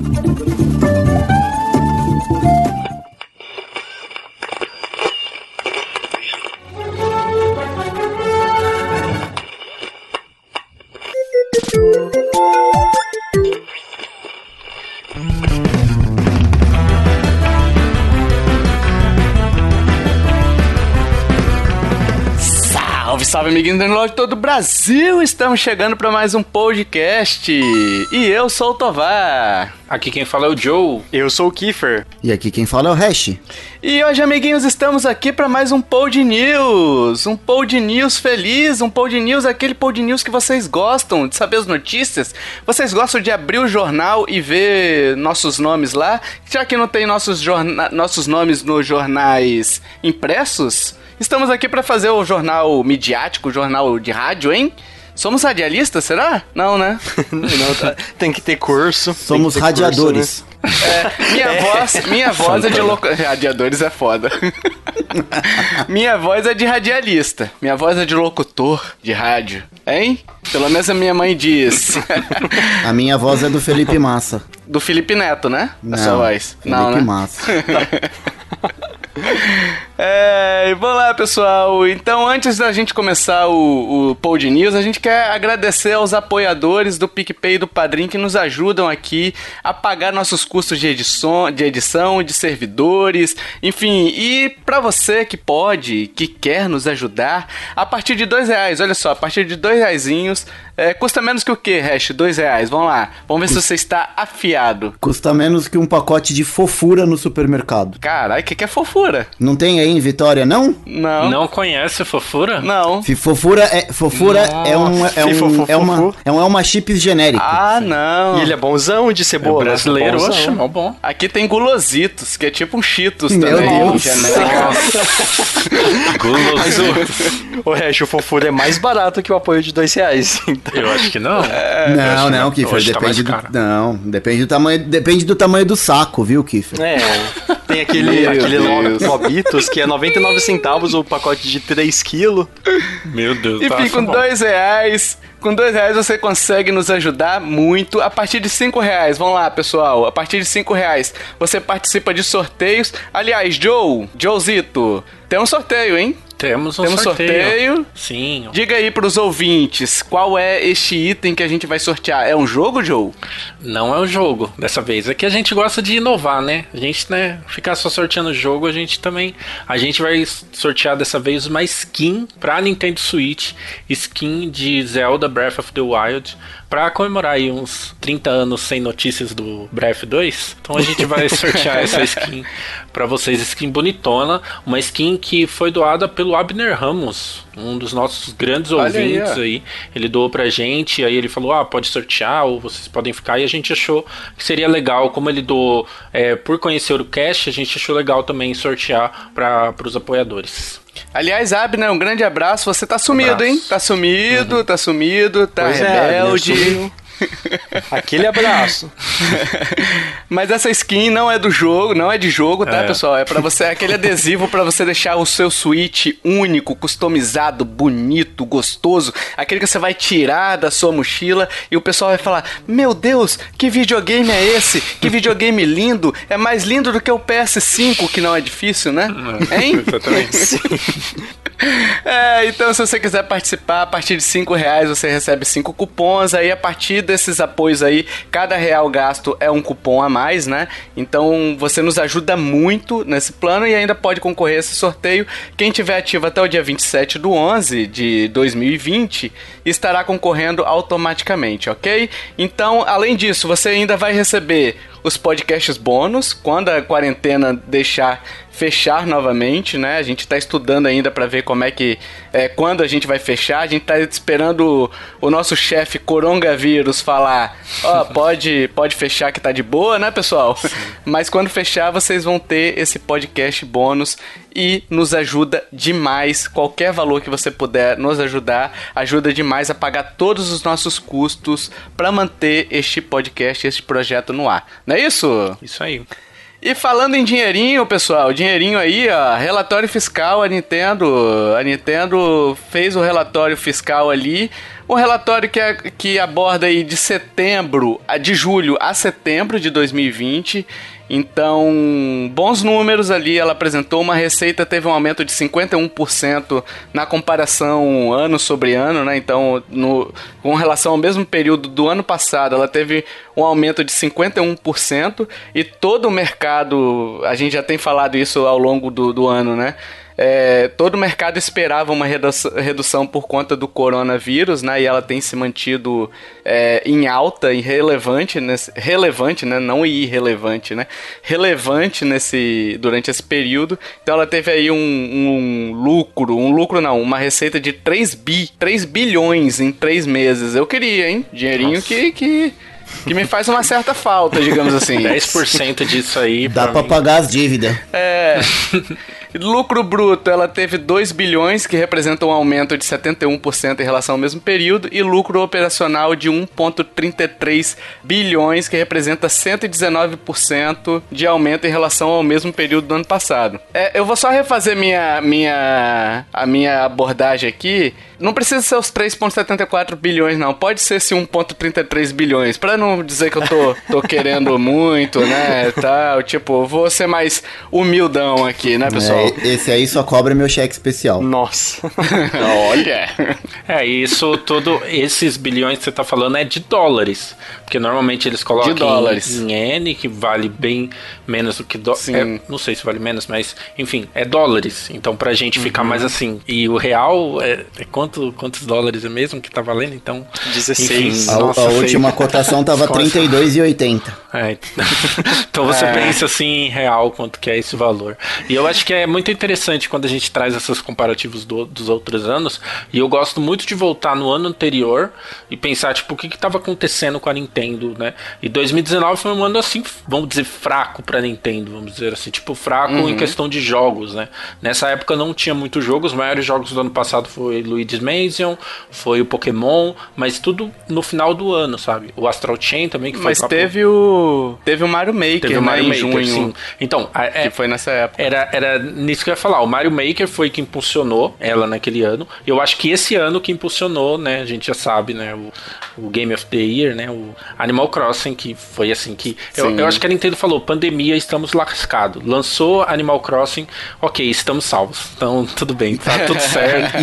thank you. De todo o Brasil! Estamos chegando para mais um podcast. E eu sou o Tovar. Aqui quem fala é o Joe. Eu sou o Kiefer. E aqui quem fala é o Hash. E hoje, amiguinhos, estamos aqui para mais um Pod News. Um Pod News feliz, um Pod News, aquele Pod News que vocês gostam de saber as notícias. Vocês gostam de abrir o jornal e ver nossos nomes lá? Já que não tem nossos, nossos nomes nos jornais impressos, Estamos aqui para fazer o jornal midiático, o jornal de rádio, hein? Somos radialistas, será? Não, né? Não, tá. tem que ter curso. Somos ter radiadores. Curso, né? é, minha é. voz, minha voz é de loco... Radiadores é foda. minha voz é de radialista. Minha voz é de locutor de rádio. Hein? Pelo menos a minha mãe diz. a minha voz é do Felipe Massa. Do Felipe Neto, né? Não, a sua voz. Felipe Não, né? Massa. É, vamos lá, pessoal. Então, antes da gente começar o, o Pod News, a gente quer agradecer aos apoiadores do PicPay e do Padrim que nos ajudam aqui a pagar nossos custos de edição, de edição, de servidores, enfim. E para você que pode, que quer nos ajudar, a partir de dois reais, olha só, a partir de dois reaisinhos, é, custa menos que o que, Hash? Dois reais. Vamos lá. Vamos ver custa... se você está afiado. Custa menos que um pacote de fofura no supermercado. Caralho, o que, que é fofura? Não tem aí em Vitória, não? Não. Não conhece fofura? Não. Fofura é, fofura é um, é, um, é, uma, é, uma, é uma chips genérica. Ah, não. E ele é bonzão de cebola. É brasileiro, é oxe, mal bom. Aqui tem gulositos, que é tipo um cheetos Meu também. Deus. Gulositos. O, o Hash, o fofura é mais barato que o apoio de dois reais. Então. Eu acho que não. É, não, não, Kiffer, depende tá do, não, depende do tamanho, depende do tamanho do saco, viu, Kiffer? É, tem aquele, aquele Lobitos que é 99 centavos o pacote de 3 quilos. Meu Deus. Enfim, tá com 2 reais, com dois reais você consegue nos ajudar muito. A partir de cinco reais, vamos lá, pessoal. A partir de cinco reais você participa de sorteios. Aliás, Joe, Joezito, tem um sorteio, hein? Temos um Temos sorteio. sorteio. Sim. Diga aí pros ouvintes, qual é este item que a gente vai sortear? É um jogo, Joe? Não é um jogo, dessa vez. É que a gente gosta de inovar, né? A gente, né, ficar só sorteando jogo, a gente também... A gente vai sortear dessa vez uma skin pra Nintendo Switch. Skin de Zelda Breath of the Wild para comemorar aí uns 30 anos sem notícias do Breath 2, então a gente vai sortear essa skin para vocês, skin bonitona, uma skin que foi doada pelo Abner Ramos, um dos nossos grandes Olha ouvintes aí, aí, Ele doou pra gente, aí ele falou: "Ah, pode sortear ou vocês podem ficar". E a gente achou que seria legal, como ele doou é, por conhecer o cast, a gente achou legal também sortear para os apoiadores. Aliás, Abner, um grande abraço. Você tá sumido, abraço. hein? Tá sumido, uhum. tá sumido, tá pois é, rebelde. É, Aquele abraço. Mas essa skin não é do jogo, não é de jogo, tá, é. pessoal? É para você, é aquele adesivo para você deixar o seu Switch único, customizado, bonito, gostoso, aquele que você vai tirar da sua mochila e o pessoal vai falar: "Meu Deus, que videogame é esse? Que videogame lindo! É mais lindo do que o PS5, que não é difícil, né?" É, hein? Exatamente. É, então se você quiser participar, a partir de 5 reais você recebe 5 cupons, aí a partir desses apoios aí, cada real gasto é um cupom a mais, né? Então você nos ajuda muito nesse plano e ainda pode concorrer a esse sorteio. Quem tiver ativo até o dia 27 do 11 de 2020 estará concorrendo automaticamente, ok? Então, além disso, você ainda vai receber os podcasts bônus quando a quarentena deixar fechar novamente, né? A gente está estudando ainda para ver como é que é, quando a gente vai fechar. A gente está esperando o, o nosso chefe coronavírus falar, ó, oh, pode pode fechar que tá de boa, né, pessoal? Sim. Mas quando fechar, vocês vão ter esse podcast bônus e nos ajuda demais. Qualquer valor que você puder nos ajudar, ajuda demais a pagar todos os nossos custos para manter este podcast, este projeto no ar. Não é isso? Isso aí. E falando em dinheirinho, pessoal, dinheirinho aí, ó, relatório fiscal, a Nintendo, a Nintendo fez o relatório fiscal ali Um relatório que, é, que aborda aí de setembro, de julho a setembro de 2020 então, bons números ali. Ela apresentou uma receita, teve um aumento de 51% na comparação ano sobre ano, né? Então, no, com relação ao mesmo período do ano passado, ela teve um aumento de 51% e todo o mercado, a gente já tem falado isso ao longo do, do ano, né? É, todo o mercado esperava uma redução por conta do coronavírus, né? E ela tem se mantido é, em alta e relevante, nesse, relevante, né? Não irrelevante, né? Relevante nesse, durante esse período. Então ela teve aí um, um lucro, um lucro não, uma receita de 3 bi, 3 bilhões em 3 meses. Eu queria, hein? Dinheirinho que, que que me faz uma certa falta, digamos assim. 10% disso aí. Dá pra, pra pagar as dívidas. É. Lucro bruto, ela teve 2 bilhões, que representa um aumento de 71% em relação ao mesmo período, e lucro operacional de 1,33 bilhões, que representa 119% de aumento em relação ao mesmo período do ano passado. É, eu vou só refazer minha, minha, a minha abordagem aqui. Não precisa ser os 3,74 bilhões, não. Pode ser esse 1,33 bilhões. Pra não dizer que eu tô, tô querendo muito, né? Tal. Tipo, vou ser mais humildão aqui, né, pessoal? É, esse aí só cobra meu cheque especial. Nossa. Olha. É, isso tudo, esses bilhões que você tá falando é de dólares. Porque normalmente eles colocam de dólares. Em, em N, que vale bem menos do que dólares. É, não sei se vale menos, mas enfim, é dólares. Então pra gente uhum. ficar mais assim. E o real é, é, quanto, quantos dólares é mesmo que tá valendo? Então. 16. Enfim, a, nossa, a última cotação tava 32,80. É, então você é. pensa assim em real quanto que é esse valor. E eu acho que é muito interessante quando a gente traz esses comparativos do, dos outros anos. E eu gosto muito de voltar no ano anterior e pensar, tipo, o que estava acontecendo com a Nintendo né? E 2019 foi um ano assim, vamos dizer, fraco para Nintendo, vamos dizer assim, tipo fraco uhum. em questão de jogos, né? Nessa época não tinha muitos jogos, os maiores jogos do ano passado foi Luigi's Mansion, foi o Pokémon, mas tudo no final do ano, sabe? O Astral Chain também que foi Mas teve o teve o Mario Maker, teve o Mario né, Maker, junho, sim. Então, é, que foi nessa época. Era era nisso que eu ia falar, o Mario Maker foi que impulsionou ela naquele ano. Eu acho que esse ano que impulsionou, né? A gente já sabe, né, o, o Game of the Year, né, o Animal Crossing, que foi assim que. Eu, eu, acho que a Nintendo falou: pandemia, estamos lascados. Lançou Animal Crossing, ok, estamos salvos. Então, tudo bem, tá tudo certo.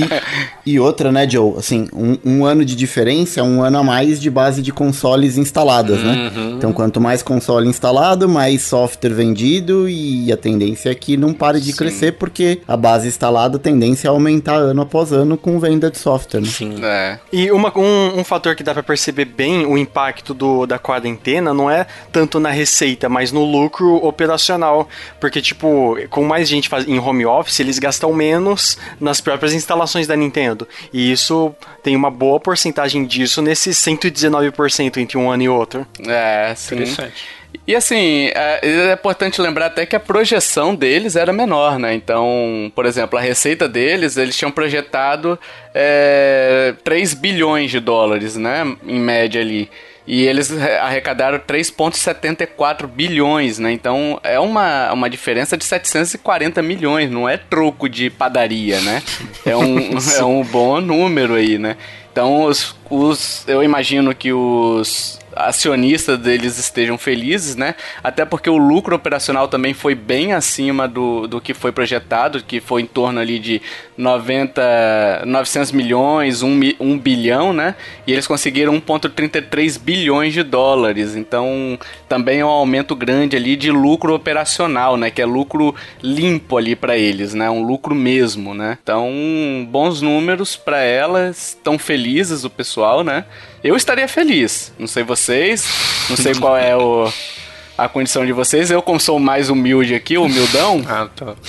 e, e, outra, né, Joe? Assim, um, um, ano de diferença é um ano a mais de base de consoles instaladas, né? uhum. né? Então, quanto mais console instalado, mais software vendido e a tendência é que não pare de Sim. crescer, porque a base instalada, a tendência é aumentar ano após ano com venda de software, né? Sim. É. E uma, um, um fator que dá para perceber bem o impacto do, da quarentena não é tanto na receita, mas no lucro operacional. Porque, tipo, com mais gente faz, em home office, eles gastam menos nas próprias instalações da Nintendo. E isso tem uma boa porcentagem disso nesse 119% entre um ano e outro. É, sim. Interessante. E assim, é, é importante lembrar até que a projeção deles era menor, né? Então, por exemplo, a receita deles, eles tinham projetado é, 3 bilhões de dólares, né? Em média ali. E eles arrecadaram 3,74 bilhões, né? Então é uma, uma diferença de 740 milhões, não é troco de padaria, né? É um, é um bom número aí, né? Então os, os, eu imagino que os acionistas deles estejam felizes, né? Até porque o lucro operacional também foi bem acima do, do que foi projetado, que foi em torno ali de 90, 900 milhões, 1, 1 bilhão, né? E eles conseguiram 1,33 bilhões de dólares. Então, também é um aumento grande ali de lucro operacional, né? Que é lucro limpo ali para eles, né? Um lucro mesmo, né? Então, bons números para elas, estão felizes o pessoal, né? Eu estaria feliz. Não sei vocês, não sei qual é o, a condição de vocês. Eu, como sou mais humilde aqui, humildão. ah, tá.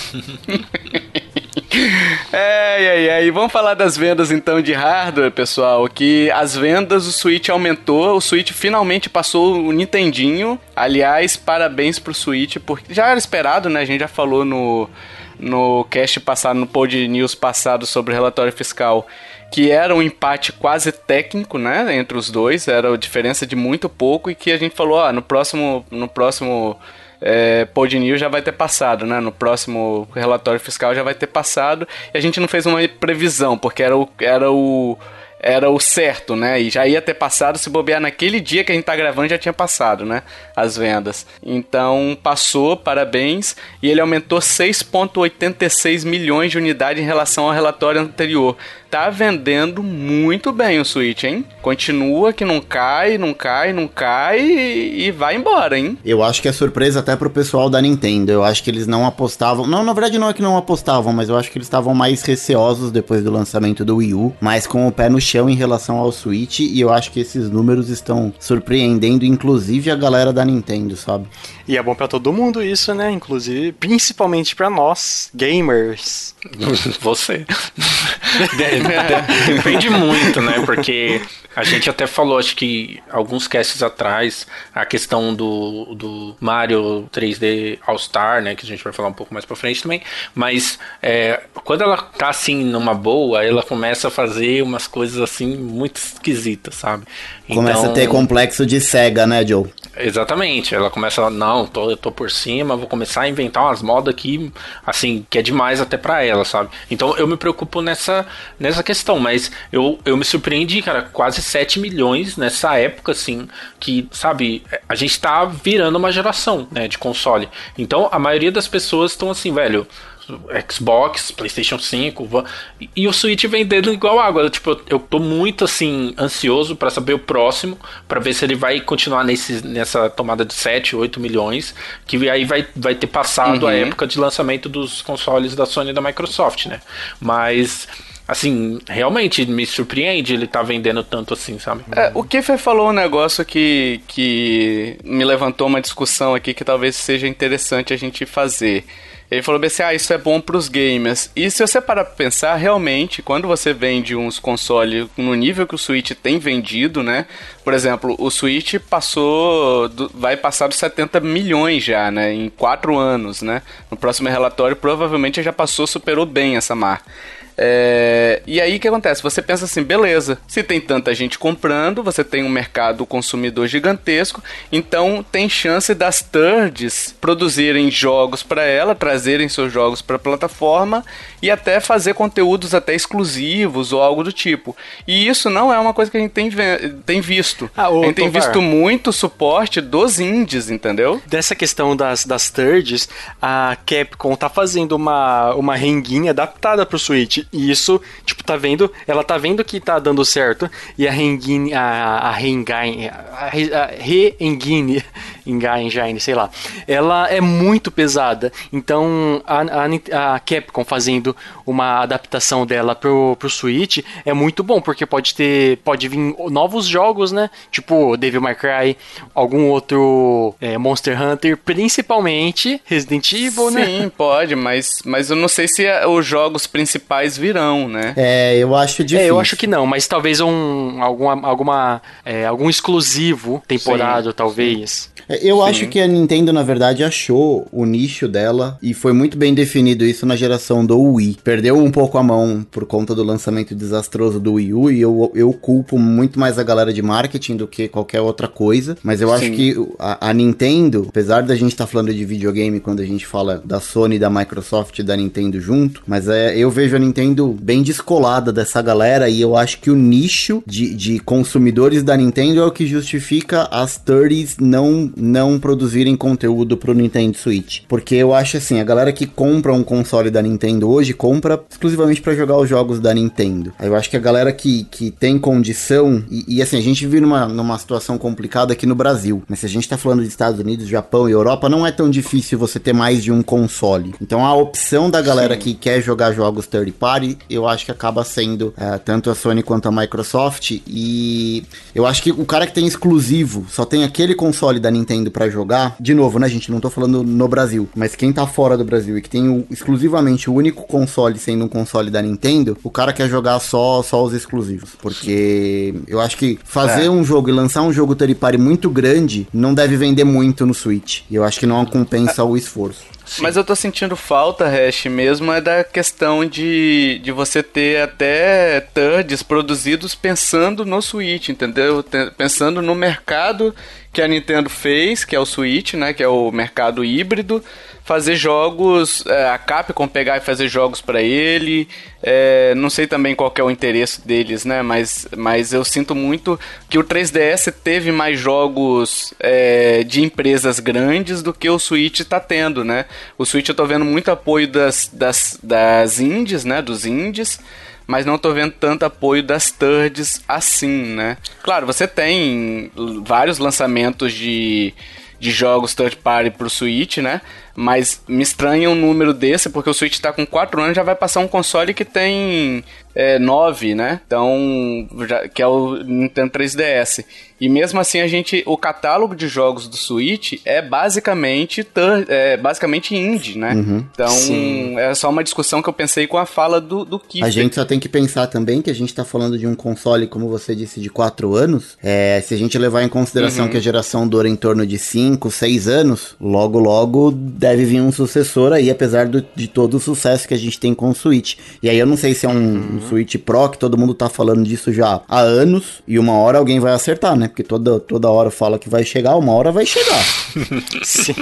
É, e vamos falar das vendas então de hardware, pessoal. Que as vendas, o Switch aumentou, o Switch finalmente passou o Nintendinho. Aliás, parabéns pro Switch, porque já era esperado, né? A gente já falou no, no cast passado, no Pod News passado sobre o relatório fiscal que era um empate quase técnico, né, entre os dois, era a diferença de muito pouco e que a gente falou, ah, no próximo, no próximo é, Pod News já vai ter passado, né, no próximo relatório fiscal já vai ter passado e a gente não fez uma previsão, porque era o, era o era o certo, né? E já ia ter passado, se bobear naquele dia que a gente tá gravando, já tinha passado, né? As vendas. Então, passou, parabéns. E ele aumentou 6,86 milhões de unidades em relação ao relatório anterior tá vendendo muito bem o Switch, hein? Continua que não cai, não cai, não cai e, e vai embora, hein? Eu acho que é surpresa até pro pessoal da Nintendo. Eu acho que eles não apostavam. Não, na verdade não é que não apostavam, mas eu acho que eles estavam mais receosos depois do lançamento do Wii U, mais com o pé no chão em relação ao Switch. E eu acho que esses números estão surpreendendo, inclusive a galera da Nintendo, sabe? E é bom para todo mundo isso, né? Inclusive, principalmente para nós, gamers. Você. Depende muito, né? Porque a gente até falou, acho que alguns casts atrás, a questão do, do Mario 3D All-Star, né? Que a gente vai falar um pouco mais pra frente também. Mas é, quando ela tá assim numa boa, ela começa a fazer umas coisas assim muito esquisitas, sabe? Começa então, a ter complexo de cega, né, Joe? Exatamente. Ela começa, não, tô, eu tô por cima, vou começar a inventar umas modas aqui, assim, que é demais até para ela, sabe? Então eu me preocupo nessa, nessa questão, mas eu, eu me surpreendi, cara, quase 7 milhões nessa época, assim, que, sabe, a gente tá virando uma geração, né, de console. Então a maioria das pessoas estão assim, velho, Xbox, PlayStation 5 e o Switch vendendo igual água. Tipo, eu tô muito assim ansioso para saber o próximo, para ver se ele vai continuar nesse, nessa tomada de 7, 8 milhões, que aí vai, vai ter passado uhum. a época de lançamento dos consoles da Sony e da Microsoft, né? Mas assim, realmente me surpreende ele tá vendendo tanto assim, sabe? É, o Kiefer falou um negócio que, que me levantou uma discussão aqui que talvez seja interessante a gente fazer. Ele falou assim: ah, isso é bom para os gamers. E se você parar pra pensar, realmente, quando você vende uns consoles no nível que o Switch tem vendido, né? Por exemplo, o Switch passou. vai passar dos 70 milhões já, né? Em 4 anos, né? No próximo relatório, provavelmente já passou, superou bem essa marca. É, e aí o que acontece? Você pensa assim, beleza, se tem tanta gente comprando, você tem um mercado consumidor gigantesco, então tem chance das thirds produzirem jogos para ela, trazerem seus jogos para a plataforma e até fazer conteúdos até exclusivos ou algo do tipo. E isso não é uma coisa que a gente tem, tem visto. Ah, a gente tem visto muito suporte dos indies, entendeu? Dessa questão das, das thirds, a Capcom tá fazendo uma, uma renguinha adaptada pro Switch. E isso, tipo, tá vendo, ela tá vendo que tá dando certo. E a Rengine, a, a Rengine, a, a Re-Engine, Engine, sei lá, ela é muito pesada. Então, a, a, a, Capcom fazendo uma adaptação dela pro, pro Switch é muito bom, porque pode ter, pode vir novos jogos, né? Tipo, Devil May Cry, algum outro é, Monster Hunter, principalmente Resident Evil, Sim, né? Sim, pode, mas, mas eu não sei se os jogos principais virão, né? É, eu acho difícil. É, eu acho que não, mas talvez um, alguma, alguma, é, algum exclusivo temporada, Sim. talvez. É, eu Sim. acho que a Nintendo, na verdade, achou o nicho dela e foi muito bem definido isso na geração do Wii. Perdeu um pouco a mão por conta do lançamento desastroso do Wii U e eu, eu culpo muito mais a galera de marketing do que qualquer outra coisa. Mas eu Sim. acho que a, a, Nintendo, apesar da gente estar tá falando de videogame quando a gente fala da Sony, da Microsoft e da Nintendo junto, mas é, eu vejo a Nintendo bem descolada dessa galera e eu acho que o nicho de, de consumidores da Nintendo é o que justifica as 30s não não produzirem conteúdo pro Nintendo Switch. Porque eu acho assim, a galera que compra um console da Nintendo hoje compra exclusivamente para jogar os jogos da Nintendo. Eu acho que a galera que, que tem condição, e, e, assim, a gente vive numa, numa situação complicada aqui no Brasil, mas se a gente tá falando de Estados Unidos, Japão e Europa, não é tão difícil você ter mais de um console. Então a opção da galera Sim. que quer jogar jogos third party, eu acho que acaba sendo é, tanto a Sony quanto a Microsoft. E eu acho que o cara que tem exclusivo, só tem aquele console da Nintendo Nintendo para jogar, de novo, né, gente? Não tô falando no Brasil, mas quem tá fora do Brasil e que tem o, exclusivamente o único console sendo um console da Nintendo, o cara quer jogar só, só os exclusivos. Porque eu acho que fazer é. um jogo e lançar um jogo third party muito grande não deve vender muito no Switch. E eu acho que não compensa o esforço. Mas eu tô sentindo falta, Hash, mesmo é da questão de, de você ter até thirds produzidos pensando no Switch, entendeu? Pensando no mercado que a Nintendo fez, que é o Switch, né? Que é o mercado híbrido, fazer jogos, é, a Capcom pegar e fazer jogos para ele. É, não sei também qual é o interesse deles, né? Mas, mas eu sinto muito que o 3DS teve mais jogos é, de empresas grandes do que o Switch está tendo, né? O Switch eu tô vendo muito apoio das, das, das indies, né? Dos indies mas não tô vendo tanto apoio das thirds assim, né? Claro, você tem vários lançamentos de, de jogos third party pro Switch, né? Mas me estranha um número desse, porque o Switch tá com 4 anos já vai passar um console que tem é, 9, né? Então, já, que é o Nintendo 3DS. E mesmo assim a gente, o catálogo de jogos do Switch é basicamente é basicamente indie, né? Uhum. Então Sim. é só uma discussão que eu pensei com a fala do do Keith. A gente só tem que pensar também que a gente tá falando de um console, como você disse, de 4 anos. É, se a gente levar em consideração uhum. que a geração dura em torno de 5, 6 anos, logo logo deve vir um sucessor aí, apesar do, de todo o sucesso que a gente tem com o Switch. E aí eu não sei se é um, uhum. um Switch Pro, que todo mundo tá falando disso já há anos, e uma hora alguém vai acertar, né? Porque toda, toda hora fala que vai chegar, uma hora vai chegar. Sim.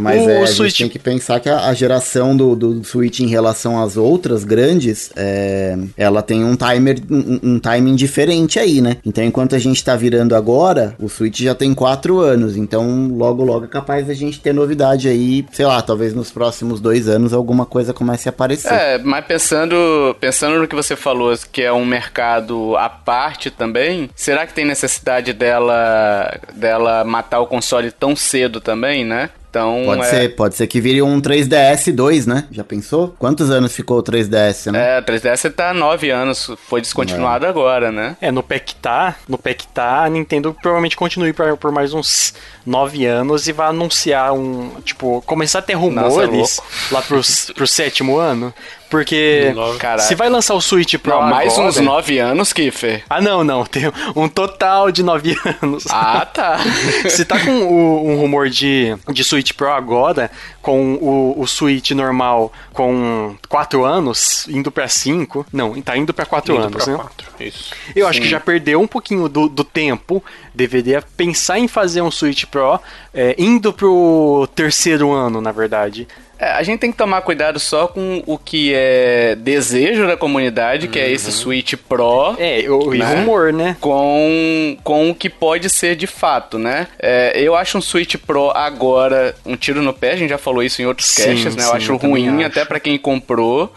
Mas o, é, a Switch... gente tem que pensar que a, a geração do, do, Switch em relação às outras grandes, é, ela tem um timer, um, um, timing diferente aí, né? Então enquanto a gente tá virando agora, o Switch já tem 4 anos, então logo logo é capaz da gente ter novidade aí, sei lá, talvez nos próximos dois anos alguma coisa comece a aparecer. É, mas pensando, pensando no que você falou, que é um mercado à parte também, será que tem necessidade dela, dela matar o console tão cedo também, né? Então, pode é... ser, pode ser que vire um 3DS 2, né? Já pensou? Quantos anos ficou o 3DS, né? É, o 3DS tá 9 anos, foi descontinuado é. agora, né? É, no Pectar, no Pectar, a Nintendo provavelmente continue por, por mais uns 9 anos e vai anunciar um, tipo, começar a ter rumores Nossa, é lá pro, pro sétimo ano. Porque se vai lançar o Switch Pro não, mais agora... uns 9 anos, Kiffer. Ah, não, não. Tem um total de 9 anos. Ah, tá. se tá com o, um rumor de, de Switch Pro agora, com o, o Switch normal com 4 anos, indo pra 5. Não, tá indo pra 4 anos, pra né? 4, isso. Eu Sim. acho que já perdeu um pouquinho do, do tempo. Deveria pensar em fazer um Switch Pro é, indo pro terceiro ano, na verdade. É, a gente tem que tomar cuidado só com o que é desejo da comunidade, uhum. que é esse uhum. Switch Pro. É, o né? rumor, né? Com, com o que pode ser de fato, né? É, eu acho um Switch Pro agora um tiro no pé, a gente já falou isso em outros sim, caches, né? Eu acho eu ruim acho. até para quem comprou.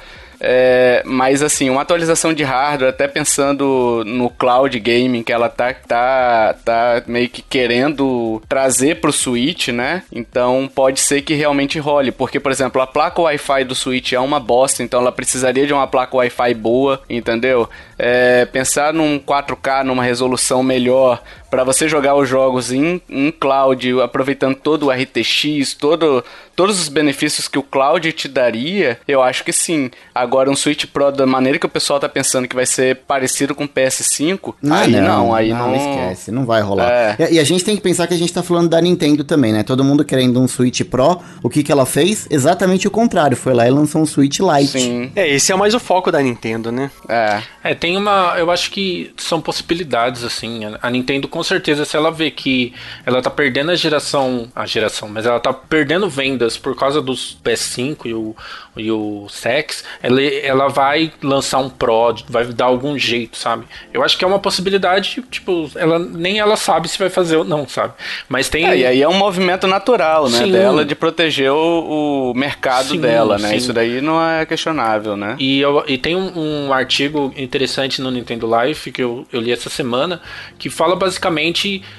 É, mas assim, uma atualização de hardware, até pensando no cloud gaming que ela tá, tá, tá meio que querendo trazer pro Switch, né? Então pode ser que realmente role. Porque, por exemplo, a placa Wi-Fi do Switch é uma bosta, então ela precisaria de uma placa Wi-Fi boa, entendeu? É, pensar num 4K, numa resolução melhor, para você jogar os jogos em, em cloud, aproveitando todo o RTX, todo, todos os benefícios que o cloud te daria, eu acho que sim. Agora, um Switch Pro, da maneira que o pessoal tá pensando que vai ser parecido com o PS5, ah, aí não, não aí não, não... esquece, não vai rolar. É. E, e, a gente tem que pensar que a gente tá falando da Nintendo também, né? Todo mundo querendo um Switch Pro, o que que ela fez? Exatamente o contrário, foi lá e lançou um Switch Lite. Sim. É, esse é mais o foco da Nintendo, né? É. É, tem uma, eu acho que são possibilidades, assim, a Nintendo com com certeza, se ela vê que ela tá perdendo a geração. A geração, mas ela tá perdendo vendas por causa dos PS5 e o, e o Sex, ela, ela vai lançar um Pro, vai dar algum jeito, sabe? Eu acho que é uma possibilidade, tipo, ela nem ela sabe se vai fazer ou não, sabe? Mas tem. É, e aí é um movimento natural, né? Sim. Dela de proteger o, o mercado sim, dela, né? Sim. Isso daí não é questionável, né? E, eu, e tem um, um artigo interessante no Nintendo Life que eu, eu li essa semana que fala basicamente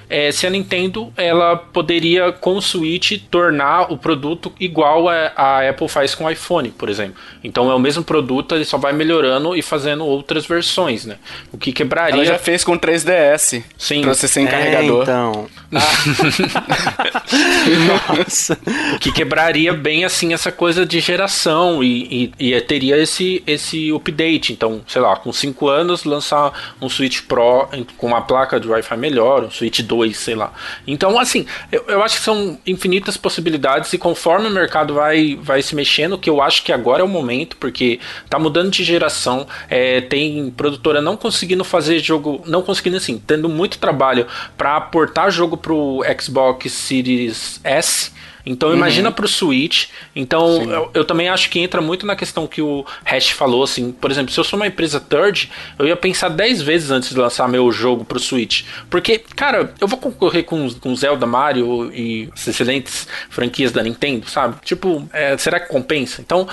é, se a Nintendo ela poderia com o Switch tornar o produto igual a, a Apple faz com o iPhone por exemplo. Então é o mesmo produto, ele só vai melhorando e fazendo outras versões, né? O que quebraria. Ela já fez com 3DS. Sim. Pra você sem é, carregador. Então. Ah. Nossa. O que quebraria bem assim essa coisa de geração e, e, e, teria esse, esse update. Então, sei lá, com 5 anos lançar um Switch Pro com uma placa de Wi-Fi melhor, um Switch 2, sei lá. Então, assim, eu, eu acho que são infinitas possibilidades e conforme o mercado vai, vai se mexendo, que eu acho que agora é o momento, porque tá mudando de geração, é, tem produtora não conseguindo fazer jogo, não conseguindo assim, tendo muito trabalho para aportar jogo pro Xbox Series S então uhum. imagina pro Switch. Então eu, eu, também acho que entra muito na questão que o Hash falou, assim, por exemplo, se eu sou uma empresa third, eu ia pensar 10 vezes antes de lançar meu jogo pro Switch. Porque, cara, eu vou concorrer com, com Zelda, Mario e as excelentes franquias da Nintendo, sabe? Tipo, é, será que compensa? Então,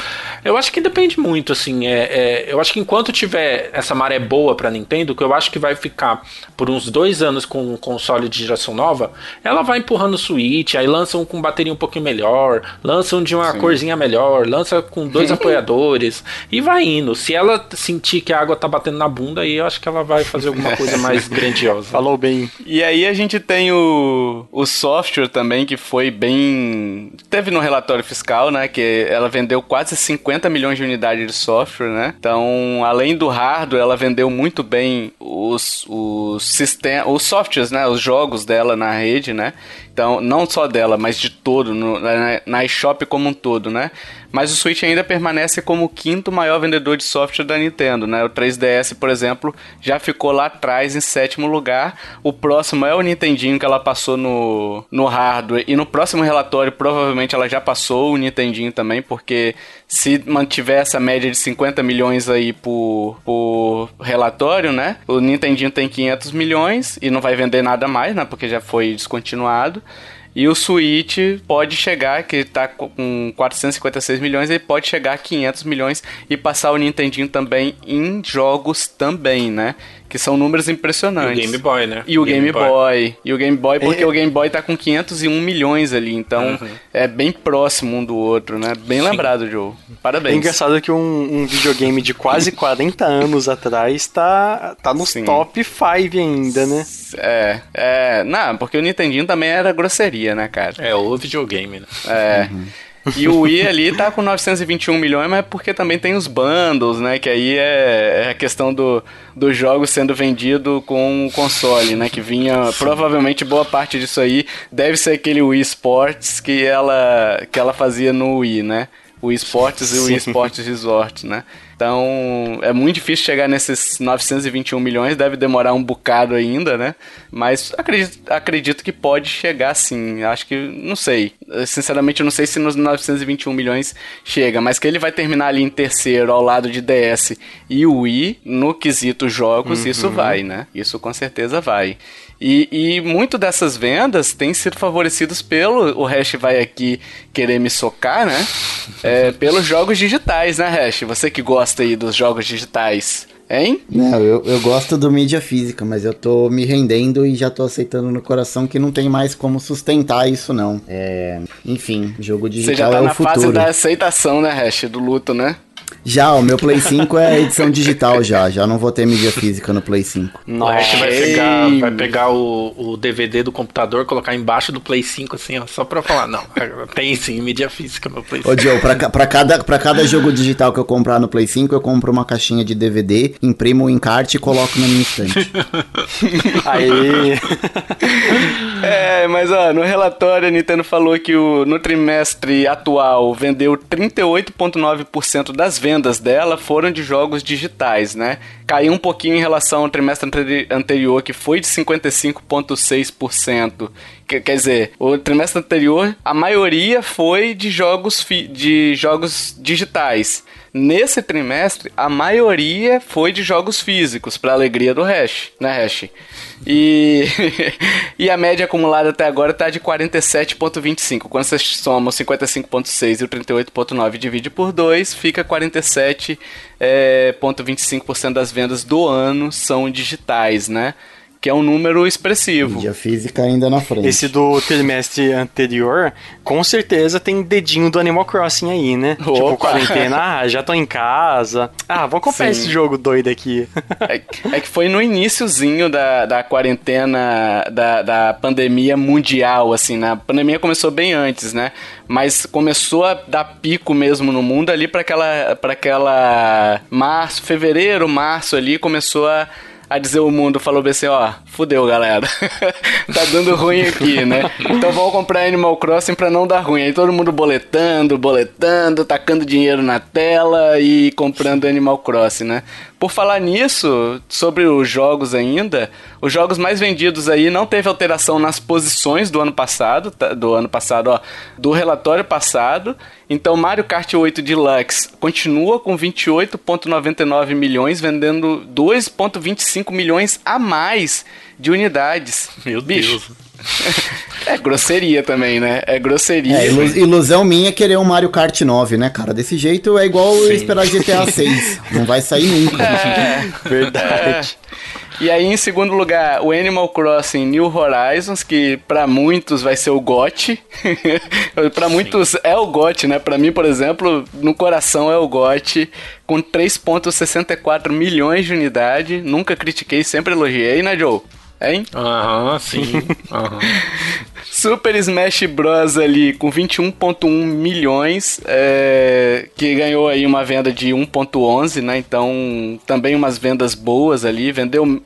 eu acho que depende muito, assim. É, é, eu acho que enquanto tiver essa maré boa pra Nintendo, que eu acho que vai ficar por uns dois anos com um console de geração nova, ela vai empurrando o Switch, aí lançam com bateria um pouquinho melhor, lança um de uma Sim. corzinha melhor, lança com dois apoiadores e vai indo. Se ela sentir que a água tá batendo na bunda, aí eu acho que ela vai fazer alguma coisa mais grandiosa. Falou bem. E aí a gente tem o, o software também, que foi bem. Teve no relatório fiscal, né? Que ela vendeu quase 50 milhões de unidades de software, né? Então, além do hardware, ela vendeu muito bem os, os, sistema, os softwares, né? Os jogos dela na rede, né? Então, não só dela, mas de todo, no, na, na eShop como um todo, né? Mas o Switch ainda permanece como o quinto maior vendedor de software da Nintendo, né? O 3DS, por exemplo, já ficou lá atrás em sétimo lugar. O próximo é o Nintendinho que ela passou no, no hardware. E no próximo relatório, provavelmente ela já passou o Nintendinho também, porque se mantiver essa média de 50 milhões aí por, por relatório, né? O Nintendinho tem 500 milhões e não vai vender nada mais, né? Porque já foi descontinuado. E o Switch pode chegar, que está com 456 milhões, ele pode chegar a 500 milhões e passar o Nintendinho também em jogos também, né? Que são números impressionantes. E o Game Boy, né? E o Game, Game Boy. Boy. E o Game Boy, porque é. o Game Boy tá com 501 milhões ali, então uhum. é bem próximo um do outro, né? Bem Sim. lembrado, Joe. Parabéns. É engraçado que um, um videogame de quase 40 anos atrás tá, tá nos Sim. top 5 ainda, né? É, é. Não, porque o Nintendinho também era grosseria, né, cara? É, o videogame, né? É. Uhum. E o Wii ali tá com 921 milhões, mas é porque também tem os bundles, né? Que aí é, é a questão do, do jogo sendo vendido com o console, né? Que vinha, provavelmente boa parte disso aí deve ser aquele Wii Sports que ela, que ela fazia no Wii, né? O Esportes e o Esportes Resort, né? Então, é muito difícil chegar nesses 921 milhões, deve demorar um bocado ainda, né? Mas acredito, acredito que pode chegar sim. Acho que, não sei. Sinceramente, eu não sei se nos 921 milhões chega, mas que ele vai terminar ali em terceiro ao lado de DS e Wii, no quesito jogos, uhum. isso vai, né? Isso com certeza vai. E, e muito dessas vendas têm sido favorecidos pelo. O Hash vai aqui querer me socar, né? É, pelos jogos digitais, né, Hash? Você que gosta aí dos jogos digitais. Hein? Não, eu, eu gosto do mídia física, mas eu tô me rendendo e já tô aceitando no coração que não tem mais como sustentar isso, não. É, enfim, jogo digital Você já tá é na fase da aceitação, né, Hash? Do luto, né? Já, o meu Play 5 é edição digital já. Já não vou ter mídia física no Play 5. Nossa, vai pegar, vai pegar o, o DVD do computador, colocar embaixo do Play 5, assim, ó, só pra falar. Não, tem sim mídia física no Play 5. Ô, Joe, pra, pra, cada, pra cada jogo digital que eu comprar no Play 5, eu compro uma caixinha de DVD, imprimo o um encarte e coloco na minha estante. Aí. é, mas ó, no relatório a Nintendo falou que o, no trimestre atual vendeu 38,9% das vendas dela foram de jogos digitais, né? Caiu um pouquinho em relação ao trimestre anterior, que foi de 55,6%. Quer dizer, o trimestre anterior, a maioria foi de jogos, de jogos digitais. Nesse trimestre, a maioria foi de jogos físicos, para alegria do Hash, né, Hash? E, e a média acumulada até agora está de 47,25. Quando você soma o 55,6 e o 38,9 divide por 2, fica 47,25% é, das vendas do ano são digitais, né? Que é um número expressivo. Mídia física ainda na frente. Esse do trimestre anterior, com certeza tem dedinho do Animal Crossing aí, né? Tipo, Opa. Tipo, quarentena, ah, já tô em casa. Ah, vou comprar Sim. esse jogo doido aqui. é, é, que foi no iníciozinho da, da quarentena, da, da pandemia mundial, assim, né? A pandemia começou bem antes, né? Mas começou a dar pico mesmo no mundo ali para aquela, pra aquela março, fevereiro, março ali, começou a a dizer o mundo, falou assim, ó, fudeu, galera. tá dando ruim aqui, né? Então vamos comprar Animal Crossing pra não dar ruim. Aí todo mundo boletando, boletando, tacando dinheiro na tela e comprando Animal Crossing, né? Por falar nisso, sobre os jogos ainda, os jogos mais vendidos aí não teve alteração nas posições do ano passado, tá? do ano passado, ó, do relatório passado. Então Mario Kart 8 Deluxe continua com 28.99 milhões, vendendo 2.25 milhões a mais de unidades. Meu Bicho. Deus. é grosseria também, né? É grosseria. É, ilu ilusão minha querer um Mario Kart 9, né, cara? Desse jeito é igual Sim. esperar GTA 6. Não vai sair nunca. É, verdade. É. E aí, em segundo lugar, o Animal Crossing New Horizons, que para muitos vai ser o GOT. para muitos é o GOT, né? Para mim, por exemplo, no coração é o GOT, com 3,64 milhões de unidade. Nunca critiquei, sempre elogiei, né, Joe? Hein? Aham, sim. Aham. Super Smash Bros. ali com 21.1 milhões, é, que ganhou aí uma venda de 1.11, né? Então, também umas vendas boas ali, vendeu...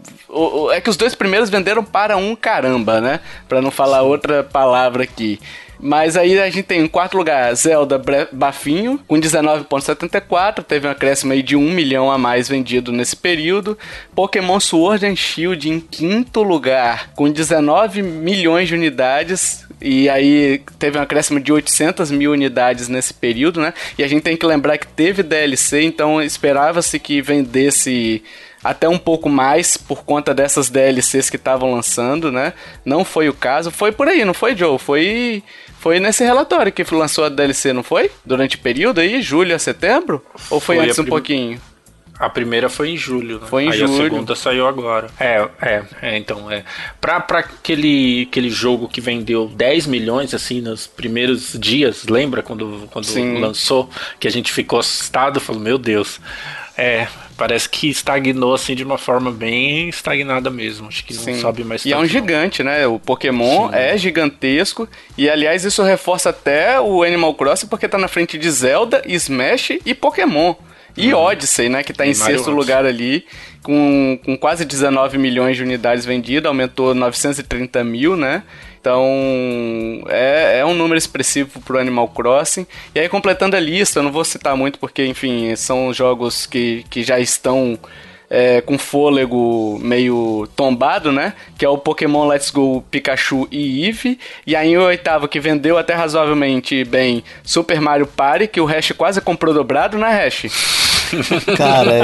É que os dois primeiros venderam para um caramba, né? Para não falar outra palavra aqui. Mas aí a gente tem em quarto lugar Zelda Bafinho, com 19,74, teve um acréscimo aí de 1 milhão a mais vendido nesse período. Pokémon Sword and Shield em quinto lugar, com 19 milhões de unidades, e aí teve um acréscimo de 800 mil unidades nesse período, né? E a gente tem que lembrar que teve DLC, então esperava-se que vendesse até um pouco mais por conta dessas DLCs que estavam lançando, né? Não foi o caso. Foi por aí, não foi, Joe? Foi foi nesse relatório que lançou a DLC, não foi? Durante o período aí, julho a setembro? Ou foi, foi antes um pouquinho? A primeira foi em julho, né? Foi em Aí julho. a segunda saiu agora. É, é, é, então, é. Pra, pra aquele, aquele jogo que vendeu 10 milhões, assim, nos primeiros dias, lembra quando, quando lançou? Que a gente ficou assustado, falou, meu Deus. É, parece que estagnou assim de uma forma bem estagnada mesmo. Acho que não Sim. sobe mais E é um gigante, né? O Pokémon Sim. é gigantesco. E aliás, isso reforça até o Animal Crossing porque tá na frente de Zelda, Smash e Pokémon. E hum. Odyssey, né? Que tá e em Mario sexto Odyssey. lugar ali, com, com quase 19 milhões de unidades vendidas, aumentou 930 mil, né? Então, é, é um número expressivo pro Animal Crossing. E aí, completando a lista, eu não vou citar muito porque, enfim, são jogos que, que já estão é, com fôlego meio tombado, né? Que é o Pokémon Let's Go Pikachu e Eevee. E aí o oitavo que vendeu até razoavelmente bem Super Mario Party, que o Hash quase comprou dobrado, né, Hash? Cara,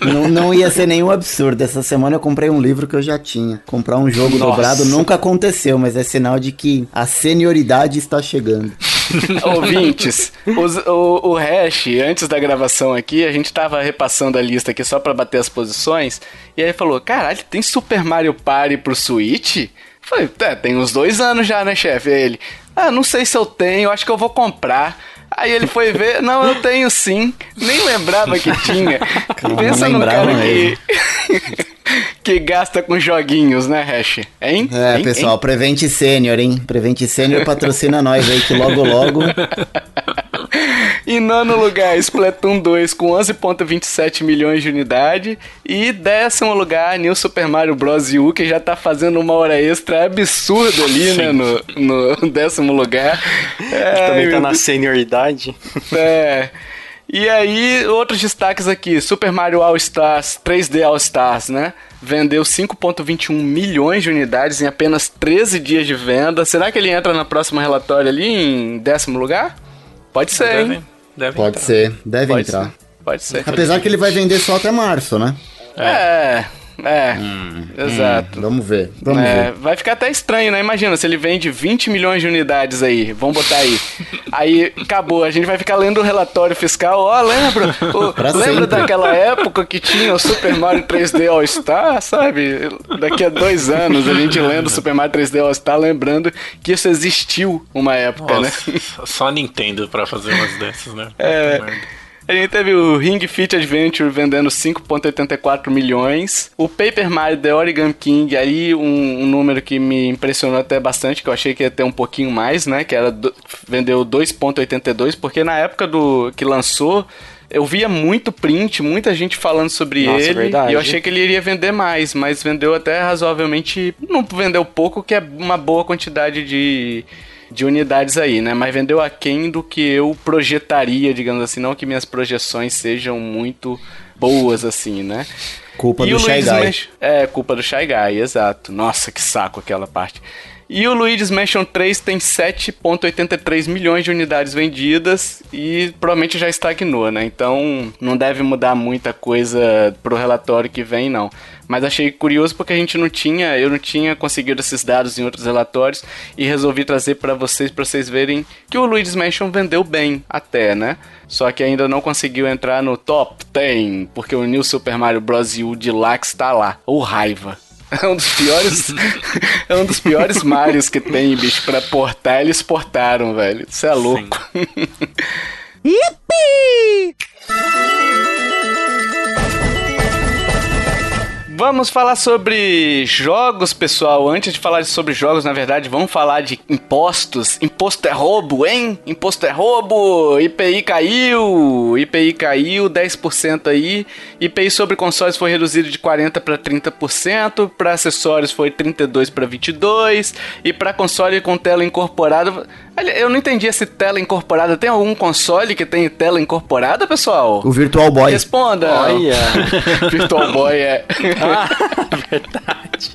não, não ia ser nenhum absurdo. Essa semana eu comprei um livro que eu já tinha. Comprar um jogo Nossa. dobrado nunca aconteceu, mas é sinal de que a senioridade está chegando. Ouvintes, os, o, o Hash, antes da gravação aqui, a gente tava repassando a lista aqui só para bater as posições, e aí falou: caralho, tem Super Mario Party pro Switch? Falei, é, tem uns dois anos já, né, chefe? Ele, ah, não sei se eu tenho, acho que eu vou comprar. Aí ele foi ver, não, eu tenho sim. Nem lembrava que tinha. Pensa no cara que. que gasta com joguinhos, né, Hash? Hein? É, hein? pessoal, hein? Prevente Sênior, hein? Prevente Sênior patrocina nós aí, que logo logo. em nono lugar, Splatoon 2 com 11.27 milhões de unidade. E décimo lugar, New Super Mario Bros. U, que já tá fazendo uma hora extra absurda ali, Sim. né? No, no décimo lugar. É, também tá na senioridade. É. E aí, outros destaques aqui: Super Mario All Stars, 3D All Stars, né? Vendeu 5,21 milhões de unidades em apenas 13 dias de venda. Será que ele entra no próximo relatório ali em décimo lugar? Pode ser, deve, hein? Deve Pode entrar. ser, deve Pode entrar. Ser. Pode ser. Apesar que ele vai vender só até março, né? É. é. É, hum, exato. Hum, vamos ver, vamos é, ver. Vai ficar até estranho, né? Imagina, se ele vende 20 milhões de unidades aí, vamos botar aí. aí acabou, a gente vai ficar lendo o relatório fiscal. Ó, oh, lembra? O, lembra daquela época que tinha o Super Mario 3D All Star, sabe? Daqui a dois anos a gente lendo o Super Mario 3D All Star, lembrando que isso existiu uma época, Nossa, né? Só Nintendo pra fazer umas dessas, né? É. A gente teve o Ring Fit Adventure vendendo 5.84 milhões. O Paper Mario The Origami King, aí um, um, número que me impressionou até bastante, que eu achei que ia ter um pouquinho mais, né? Que era do, vendeu 2.82, porque na época do que lançou eu via muito print, muita gente falando sobre Nossa, ele. verdade. E eu achei que ele iria vender mais, mas vendeu até razoavelmente. Não vendeu pouco, que é uma boa quantidade de, de unidades aí, né? Mas vendeu aquém do que eu projetaria, digamos assim. Não que minhas projeções sejam muito boas, assim, né? Culpa e do Shy Guy. É, culpa do Shy Guy, exato. Nossa, que saco aquela parte. E o Luigi's Mansion 3 tem 7.83 milhões de unidades vendidas e provavelmente já estagnou, né? Então não deve mudar muita coisa pro relatório que vem, não. Mas achei curioso porque a gente não tinha, eu não tinha conseguido esses dados em outros relatórios e resolvi trazer para vocês para vocês verem que o Luigi's Mansion vendeu bem até, né? Só que ainda não conseguiu entrar no top 10 porque o New Super Mario Bros. U Deluxe tá lá. Ou raiva. É um dos piores. é um dos piores Marios que tem, bicho, pra portar. Eles portaram, velho. Isso é louco. Vamos falar sobre jogos, pessoal. Antes de falar sobre jogos, na verdade, vamos falar de impostos. Imposto é roubo, hein? Imposto é roubo. IPI caiu. IPI caiu 10% aí. IPI sobre consoles foi reduzido de 40 para 30%, para acessórios foi 32 para 22 e para console com tela incorporada, Olha, eu não entendi esse tela incorporada. Tem algum console que tem tela incorporada, pessoal? O Virtual Boy. Responda. Olha. Virtual Boy é. Ah, verdade.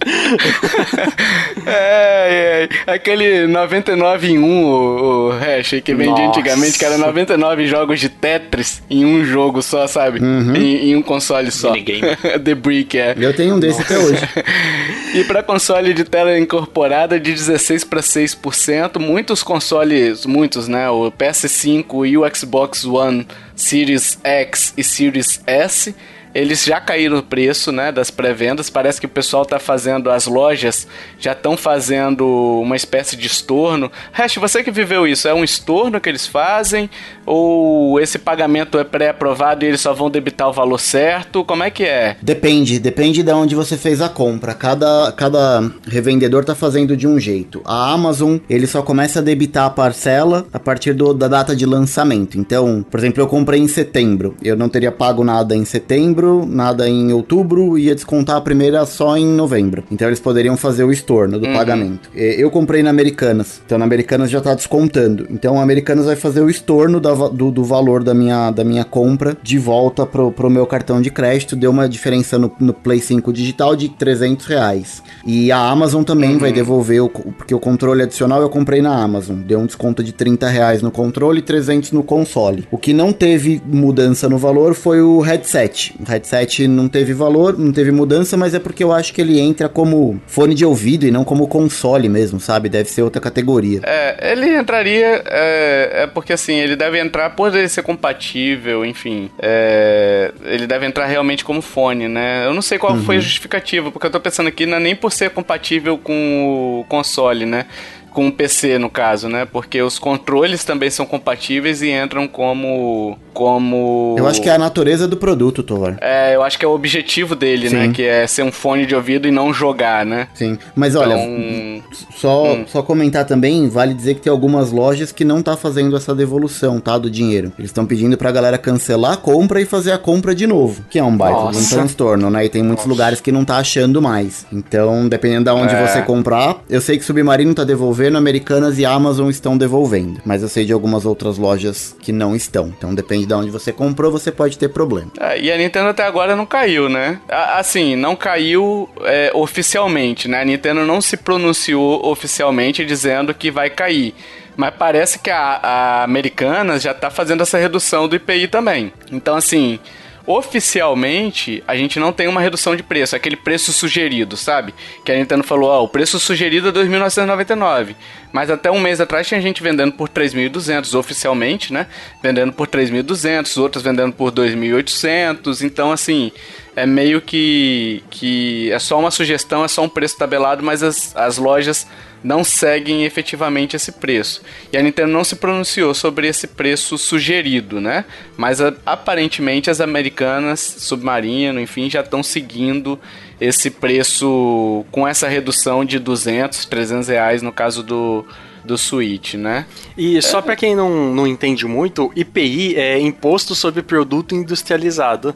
É, é, aquele 99 em 1, o, o hash que vendia Nossa. antigamente, que era 99 jogos de Tetris em um jogo só, sabe? Uhum. Em, em um console só. Minigame. The Brick, é. Eu tenho um desse até hoje. E para console de tela incorporada de 16 para 6%, muitos consoles, muitos, né, o PS5 e o Xbox One Series X e Series S, eles já caíram o preço, né, das pré-vendas. Parece que o pessoal tá fazendo as lojas já estão fazendo uma espécie de estorno. Hash, você que viveu isso, é um estorno que eles fazem ou esse pagamento é pré-aprovado e eles só vão debitar o valor certo? Como é que é? Depende, depende de onde você fez a compra. Cada, cada revendedor tá fazendo de um jeito. A Amazon, ele só começa a debitar a parcela a partir do- da data de lançamento. Então, por exemplo, eu comprei em setembro. Eu não teria pago nada em setembro, nada em outubro, ia descontar a primeira só em novembro. Então eles poderiam fazer o estorno do pagamento. E- Eu comprei na Americanas, então na Americanas já tá descontando. Então a Americanas vai fazer o estorno da do, do valor da minha, da minha compra de volta pro, pro meu cartão de crédito. Deu uma diferença no, no Play 5 digital de 300 reais. E a Amazon também vai devolver, o, porque o controle adicional eu comprei na Amazon. Deu um desconto de 30 reais no controle e 300 no console. O que não teve mudança no valor foi o headset. Headset não teve valor, não teve mudança, mas é porque eu acho que ele entra como fone de ouvido e não como console mesmo, sabe? Deve ser outra categoria. É, ele entraria. É, é porque assim, ele deve entrar por ele ser compatível, enfim. é, ele deve entrar realmente como fone, né? Eu não sei qual foi a justificativa, porque eu tô pensando aqui, não é nem por ser compatível com o console, né? Com o PC, no caso, né? Porque os controles também são compatíveis e entram como. como. Eu acho que é a natureza do produto, Tovar. É, eu acho que é o objetivo dele, né? Sim. Que é ser um fone de ouvido e não jogar, né? Sim, mas olha, Então, só, Hum. só comentar também, vale dizer que tem algumas lojas que não tá fazendo essa devolução, tá, do dinheiro. Eles estão pedindo pra galera cancelar a compra e fazer a compra de novo, que é um baita de um Nossa. transtorno, né? E tem muitos lugares que não tá achando mais. Então, dependendo da onde É. você comprar, eu sei que Submarino tá devolvendo, Americanas e Amazon estão devolvendo, mas eu sei de algumas outras lojas que não estão. Então, depende de onde você comprou, você pode ter problema. É, e a Nintendo até agora não caiu, né? Assim, não caiu é, oficialmente, né? A Nintendo não se pronunciou oficialmente dizendo que vai cair. Mas parece que a, a Americanas já tá fazendo essa redução do IPI também. Então, assim, oficialmente a gente não tem uma redução de preço, aquele preço sugerido, sabe? Que a Nintendo falou, ó, o preço sugerido é 2.999. Mas até um mês atrás tinha gente vendendo por 3.200 oficialmente, né? Vendendo por 3.200, outras vendendo por 2.800. Então, assim, é meio que, que é só uma sugestão, é só um preço tabelado, mas as, as lojas não seguem efetivamente esse preço. E a Nintendo não se pronunciou sobre esse preço sugerido, né? Mas a- aparentemente as americanas, Submarino, enfim, já estão seguindo esse preço com essa redução de 200, 300 reais no caso do, do Switch, né? E só para quem não, não entende muito, IPI é Imposto sobre Produto Industrializado.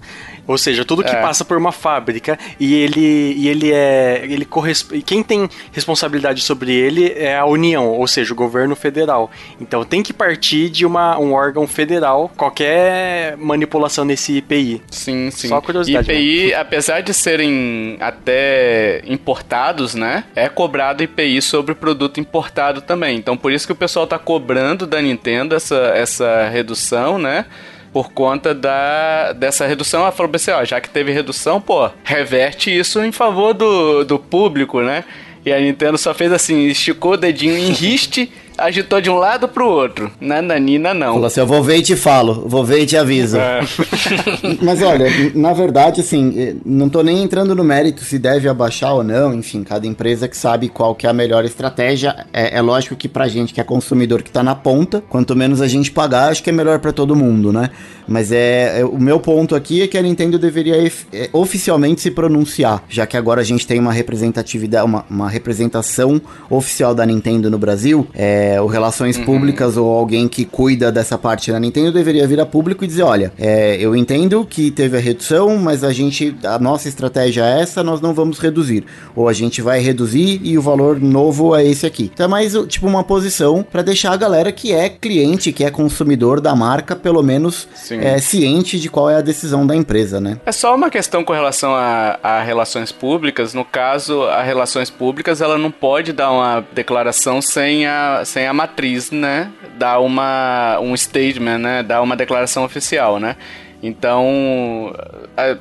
Ou seja, tudo que é. passa por uma fábrica e ele, e ele é. Ele corresponde. Quem tem responsabilidade sobre ele é a União, ou seja, o governo federal. Então tem que partir de uma, um órgão federal qualquer manipulação nesse IPI. Sim, sim. Só curiosidade. IPI, né? apesar de serem até importados, né? É cobrado IPI sobre produto importado também. Então por isso que o pessoal tá cobrando da Nintendo essa, essa redução, né? Por conta da, dessa redução. Ela falou assim, ó, já que teve redução, pô, reverte isso em favor do, do público, né? E a Nintendo só fez assim, esticou o dedinho em riste agitou de um lado pro outro. Nananina não. Falou assim, eu vou ver e te falo, vou ver e te aviso. É. Mas olha, na verdade, assim, eh, não tô nem entrando no mérito se deve abaixar ou não, enfim, cada empresa que sabe qual que é a melhor estratégia. É, é lógico que pra gente que é consumidor que tá na ponta, quanto menos a gente pagar, acho que é melhor para todo mundo, né? Mas é, é, o meu ponto aqui é que a Nintendo deveria é, oficialmente se pronunciar, já que agora a gente tem uma representatividade, uma, uma representação oficial da Nintendo no Brasil, é, é, o Relações uhum. Públicas ou alguém que cuida dessa parte da Nintendo deveria vir a público e dizer: olha, é, eu entendo que teve a redução, mas a gente, a nossa estratégia é essa, nós não vamos reduzir. Ou a gente vai reduzir e o valor novo é esse aqui. Então é mais tipo uma posição para deixar a galera que é cliente, que é consumidor da marca, pelo menos é, ciente de qual é a decisão da empresa, né? É só uma questão com relação a, a relações públicas. No caso, a relações públicas ela não pode dar uma declaração sem a sem a matriz, né, dar uma um statement, né, dar uma declaração oficial, né? Então,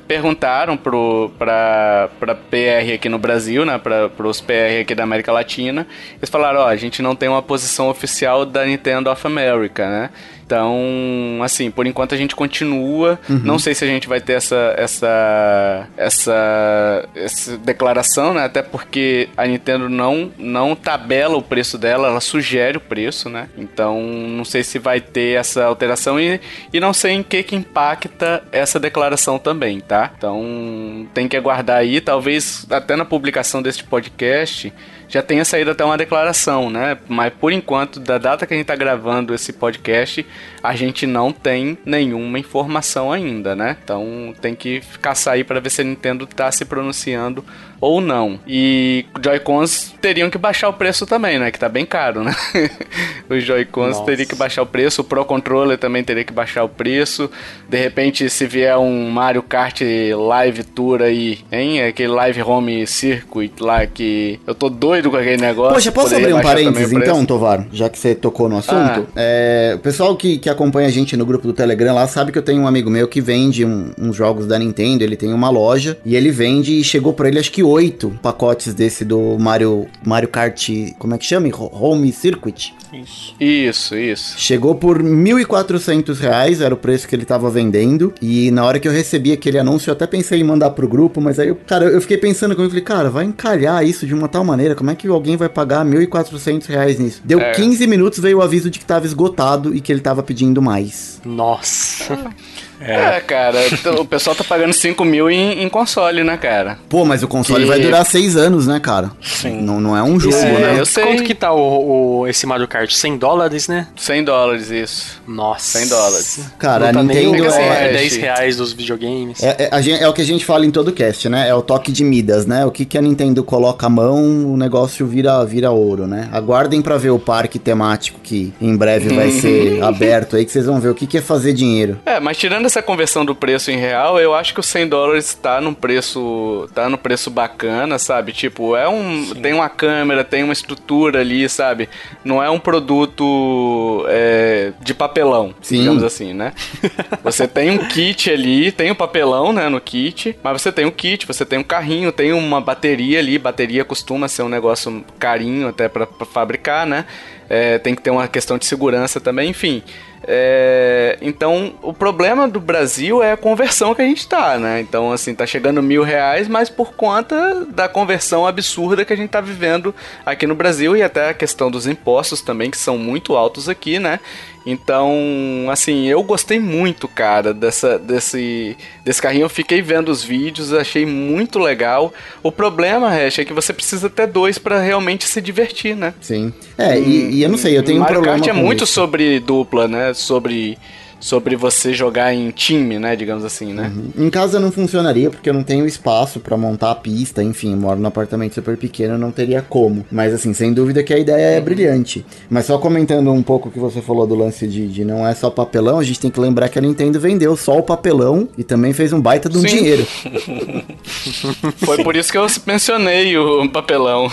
perguntaram para PR aqui no Brasil, né, para os PR aqui da América Latina, eles falaram, ó, a gente não tem uma posição oficial da Nintendo of America, né? Então, assim, por enquanto a gente continua. Uhum. Não sei se a gente vai ter essa, essa, essa, essa declaração, né? Até porque a Nintendo não, não tabela o preço dela, ela sugere o preço, né? Então, não sei se vai ter essa alteração e, e não sei em que que impacta essa declaração também, tá? Então, tem que aguardar aí. Talvez até na publicação deste podcast já tenha saído até uma declaração, né? Mas por enquanto, da data que a gente está gravando esse podcast, a gente não tem nenhuma informação ainda, né? Então tem que ficar sair para ver se a Nintendo está se pronunciando ou não. E Joy-Cons teriam que baixar o preço também, né? Que tá bem caro, né? Os Joy-Cons teriam que baixar o preço, o Pro Controller também teria que baixar o preço. De repente, se vier um Mario Kart Live Tour aí, hein? Aquele Live Home Circuit lá que eu tô doido com aquele negócio. Poxa, posso abrir um parênteses então, Tovar? Já que você tocou no assunto. Ah. É, o pessoal que, que acompanha a gente no grupo do Telegram lá sabe que eu tenho um amigo meu que vende um, uns jogos da Nintendo. Ele tem uma loja e ele vende e chegou para ele acho que oito pacotes desse do Mario, Mario Kart, como é que chama? Home Circuit. Isso. Isso, isso. Chegou por 1.400 reais, era o preço que ele tava vendendo. E na hora que eu recebi aquele anúncio, eu até pensei em mandar pro grupo, mas aí, eu, cara, eu fiquei pensando comigo, falei, cara, vai encalhar isso de uma tal maneira, como é que alguém vai pagar 1.400 reais nisso? Deu é. 15 minutos, veio o aviso de que tava esgotado e que ele tava pedindo mais. Nossa. É. é, cara, o pessoal tá pagando 5 mil em, em, console, né, cara? Pô, mas o console que... vai durar 6 anos, né, cara? Sim. Não, não é um jogo, é, né? Eu sei. Quanto que tá o, o, esse Mario Kart? 100 dólares, né? 100 dólares, isso. Nossa. 100 dólares. Cara, não a tá Nintendo é... 10 reais dos videogames. É, é, gente, é, o que a gente fala em todo cast, né? É o toque de Midas, né? O que, que a Nintendo coloca a mão, o negócio vira, vira ouro, né? Aguardem pra ver o parque temático que em breve vai ser aberto aí, que vocês vão ver o que, que é fazer dinheiro. É, mas tirando essa conversão do preço em real, eu acho que os 100 dólares tá num preço, tá no preço bacana, sabe? Tipo, é um, Sim. tem uma câmera, tem uma estrutura ali, sabe? Não é um produto é, de papelão, Sim. digamos assim, né? você tem um kit ali, tem o um papelão, né, no kit, mas você tem um kit, você tem um carrinho, tem uma bateria ali, bateria costuma ser um negócio carinho até para fabricar, né? É, tem que ter uma questão de segurança também, enfim. É, então, o problema do Brasil é a conversão que a gente tá, né? Então, assim, tá chegando mil reais, mas por conta da conversão absurda que a gente tá vivendo aqui no Brasil e até a questão dos impostos também, que são muito altos aqui, né? Então, assim, eu gostei muito, cara, dessa, desse, desse carrinho. Eu fiquei vendo os vídeos, achei muito legal. O problema, Hash, é que você precisa ter dois para realmente se divertir, né? Sim. É, e, e eu não sei, eu tenho Mario um problema. Kart é muito isso. sobre dupla, né? Sobre sobre você jogar em time, né, digamos assim, né? Em casa não funcionaria porque eu não tenho espaço pra montar a pista, enfim, moro num apartamento super pequeno, não teria como. Mas assim, sem dúvida que a ideia é brilhante. Mas só comentando um pouco o que você falou do lance de, de não é só papelão, a gente tem que lembrar que a Nintendo vendeu só o papelão e também fez um baita de um Sim. dinheiro. Foi por isso que eu mencionei o papelão.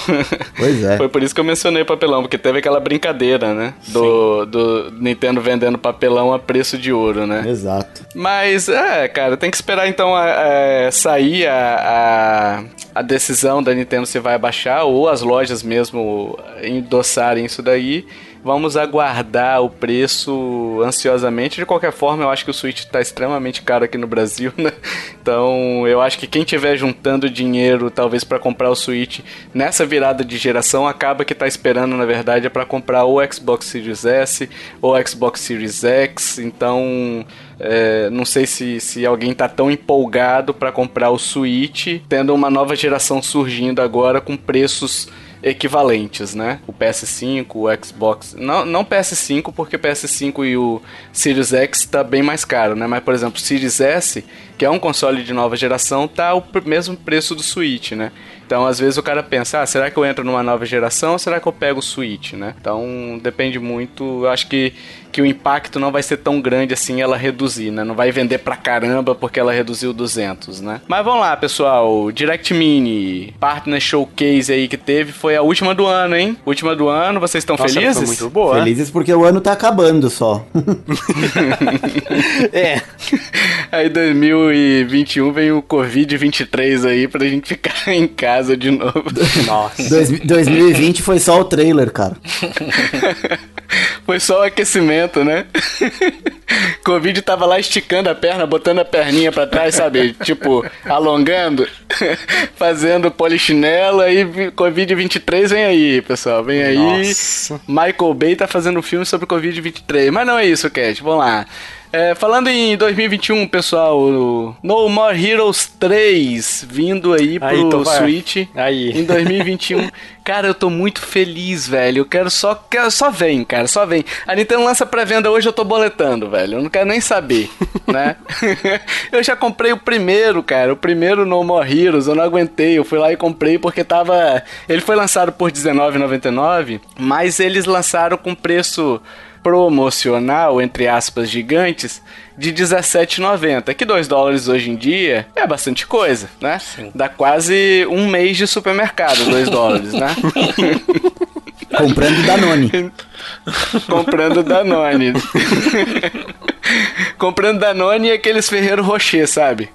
Pois é. Foi por isso que eu mencionei o papelão, porque teve aquela brincadeira, né? Do, do Nintendo vendendo papelão a preço de ouro, né? Exato. Mas, é, cara, tem que esperar então a- a- sair a, a, a decisão da Nintendo se vai abaixar ou as lojas mesmo endossarem isso daí. Vamos aguardar o preço ansiosamente. De qualquer forma, eu acho que o Switch tá extremamente caro aqui no Brasil, né? Então, eu acho que quem tiver juntando dinheiro, talvez para comprar o Switch nessa virada de geração, acaba que tá esperando, na verdade, é para comprar o Xbox Series S ou Xbox Series X. Então, é, não sei se, se alguém tá tão empolgado para comprar o Switch, tendo uma nova geração surgindo agora com preços equivalentes, né? O PS5, o Xbox, não, não PS5 porque o PS5 e o Series X tá bem mais caro, né? Mas por exemplo, o Series S, que é um console de nova geração, tá o mesmo preço do Switch, né? Então, às vezes o cara pensa, ah, será que eu entro numa nova geração ou será que eu pego o Switch, né? Então, depende muito, eu acho que que o impacto não vai ser tão grande assim ela reduzir, né? Não vai vender pra caramba porque ela reduziu 200, né? Mas vamos lá, pessoal. Direct Mini, Partner Showcase aí que teve, foi a última do ano, hein? Última do ano, vocês estão felizes? foi muito boa. Felizes porque o ano tá acabando só. É. Aí 2021 vem o Covid-23 aí pra gente ficar em casa de novo. Nossa. Dois- 2020 foi só o trailer, cara. Foi só o aquecimento, né? Covid tava lá esticando a perna, botando a perninha pra trás, sabe? tipo, alongando, fazendo polichinelo, aí vi- Covid-23 vem aí, pessoal, vem aí. Nossa. Michael Bay tá fazendo um filme sobre Covid-23. Mas não é isso, Cat, vamos lá. É, falando em 2021, pessoal, No More Heroes 3 vindo aí pro Aí, Tovar. Switch Aí. em 2021. cara, eu tô muito feliz, velho. Eu quero só. Quero, só vem, cara, só vem. A Nintendo lança pré-venda hoje, eu tô boletando, velho. Eu não quero nem saber, né? eu já comprei o primeiro, cara. O primeiro No More Heroes. Eu não aguentei. Eu fui lá e comprei porque tava. Ele foi lançado por R$19,99, mas eles lançaram com preço promocional, entre aspas, gigantes, de R$17,90. Que 2 dólares hoje em dia é bastante coisa, né? Dá quase um mês de supermercado, 2 dólares, né? Comprando Danone. Comprando Danone. Comprando Danone e aqueles Ferreiro Rocher, sabe?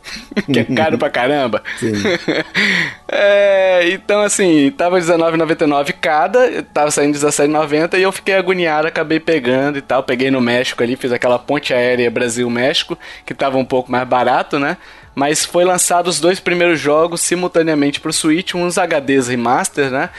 Que é caro pra caramba. Sim. É, então assim, tava R$19,99 cada, tava saindo R$17,90 e eu fiquei agoniado, acabei pegando e tal. Peguei no México ali, fiz aquela ponte aérea Brasil-México, que tava um pouco mais barato, né? Mas foi lançado os dois primeiros jogos simultaneamente pro Switch, uns HDs remaster, né?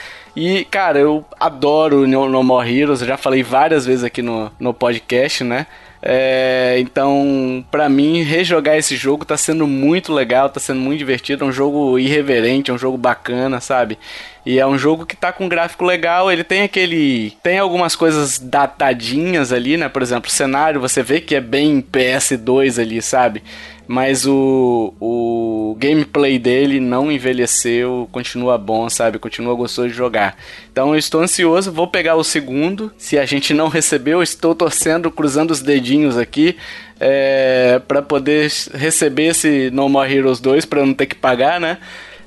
E, cara, eu adoro No, More Heroes, eu já falei várias vezes aqui no, no podcast, né? É, então, pra mim, rejogar esse jogo tá sendo muito legal, tá sendo muito divertido. É um jogo irreverente, é um jogo bacana, sabe? E é um jogo que tá com gráfico legal. Ele tem aquele. Tem algumas coisas datadinhas ali, né? Por exemplo, o cenário você vê que é bem PS2 ali, sabe? Mas o, o gameplay dele não envelheceu, continua bom, sabe? Continua gostoso de jogar. Então eu estou ansioso, vou pegar o segundo. Se a gente não recebeu, eu estou torcendo, cruzando os dedinhos aqui. É, para poder receber esse No More Heroes 2 para não ter que pagar, né?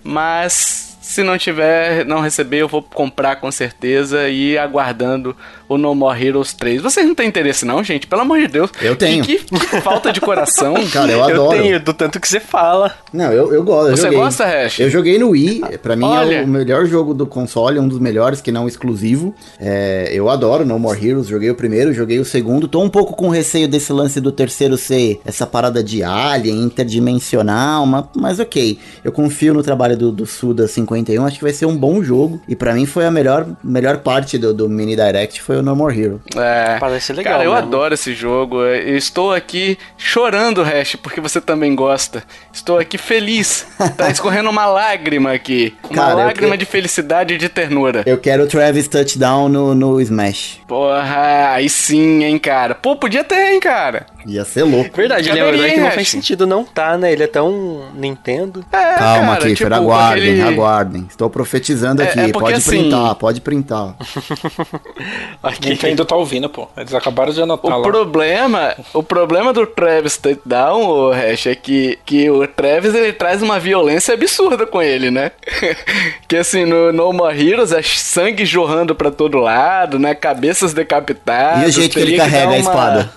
Mas se não tiver, não receber, eu vou comprar com certeza e aguardando o No More Heroes 3. Vocês não têm interesse não, gente? Pelo amor de Deus. Eu tenho. Que, que- que falta de coração. Cara, eu Eu adoro. tenho, do tanto que você fala. Não, eu, eu gosto. Eu Você joguei. gosta, Hash? Eu joguei no Wii. Pra mim é Olha. o melhor jogo do console, um dos melhores, que não exclusivo. É, eu adoro No More Heroes. Joguei o primeiro, joguei o segundo. Tô um pouco com receio desse lance do terceiro ser essa parada de alien, interdimensional, mas, mas ok. Eu confio no trabalho do, do Suda 58 51, acho que vai ser um bom jogo. E para mim foi a melhor, melhor parte do, do mini direct foi o No More Hero. É. Parece legal. Cara, eu mesmo. adoro esse jogo. Eu estou aqui chorando, Hash, porque você também gosta. Estou aqui feliz. Tá escorrendo uma lágrima aqui. Uma Cara, lágrima que- de felicidade e de ternura. Eu quero o Travis Touchdown no, no Smash. Porra, aí sim, hein, cara. Pô, podia ter, hein, cara. Ia ser louco. Verdade, ele é um herói que não faz sentido não tá, né? Ele é tão Nintendo. É, Calma, cara, Kiffer, tipo, aguardem, aquele- aguardem. Estou profetizando É- aqui. é porque, pode assim- printar, pode printar. Aqui. Nintendo tá ouvindo, pô. Eles acabaram de anotar O lá. problema, o problema do Travis Touchdown, o Hash, é que, que o Travis ele traz uma violência absurda com ele, né? que assim, no No More Heroes é sangue jorrando pra todo lado, né? Cabeças decapitadas. E o jeito que ele carrega dar a espada?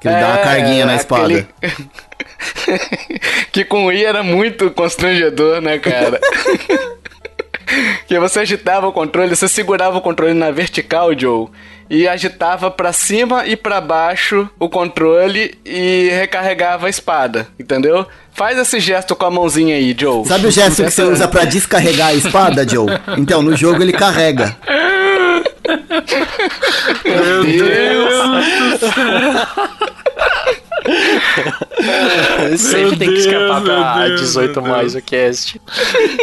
Que ele dá uma É, carguinha na espada. aquele- que com o I era muito constrangedor, né, cara? que você agitava o controle, você segurava o controle na vertical, Joe, e agitava pra cima e pra baixo o controle e recarregava a espada, entendeu? Faz esse gesto com a mãozinha aí, Joe. Sabe o gesto que você usa pra descarregar a espada, Joe? Então, no jogo ele carrega. Meu Deus! Sempre tem que escapar Deus, pra meu Deus, 18 meu mais o cast.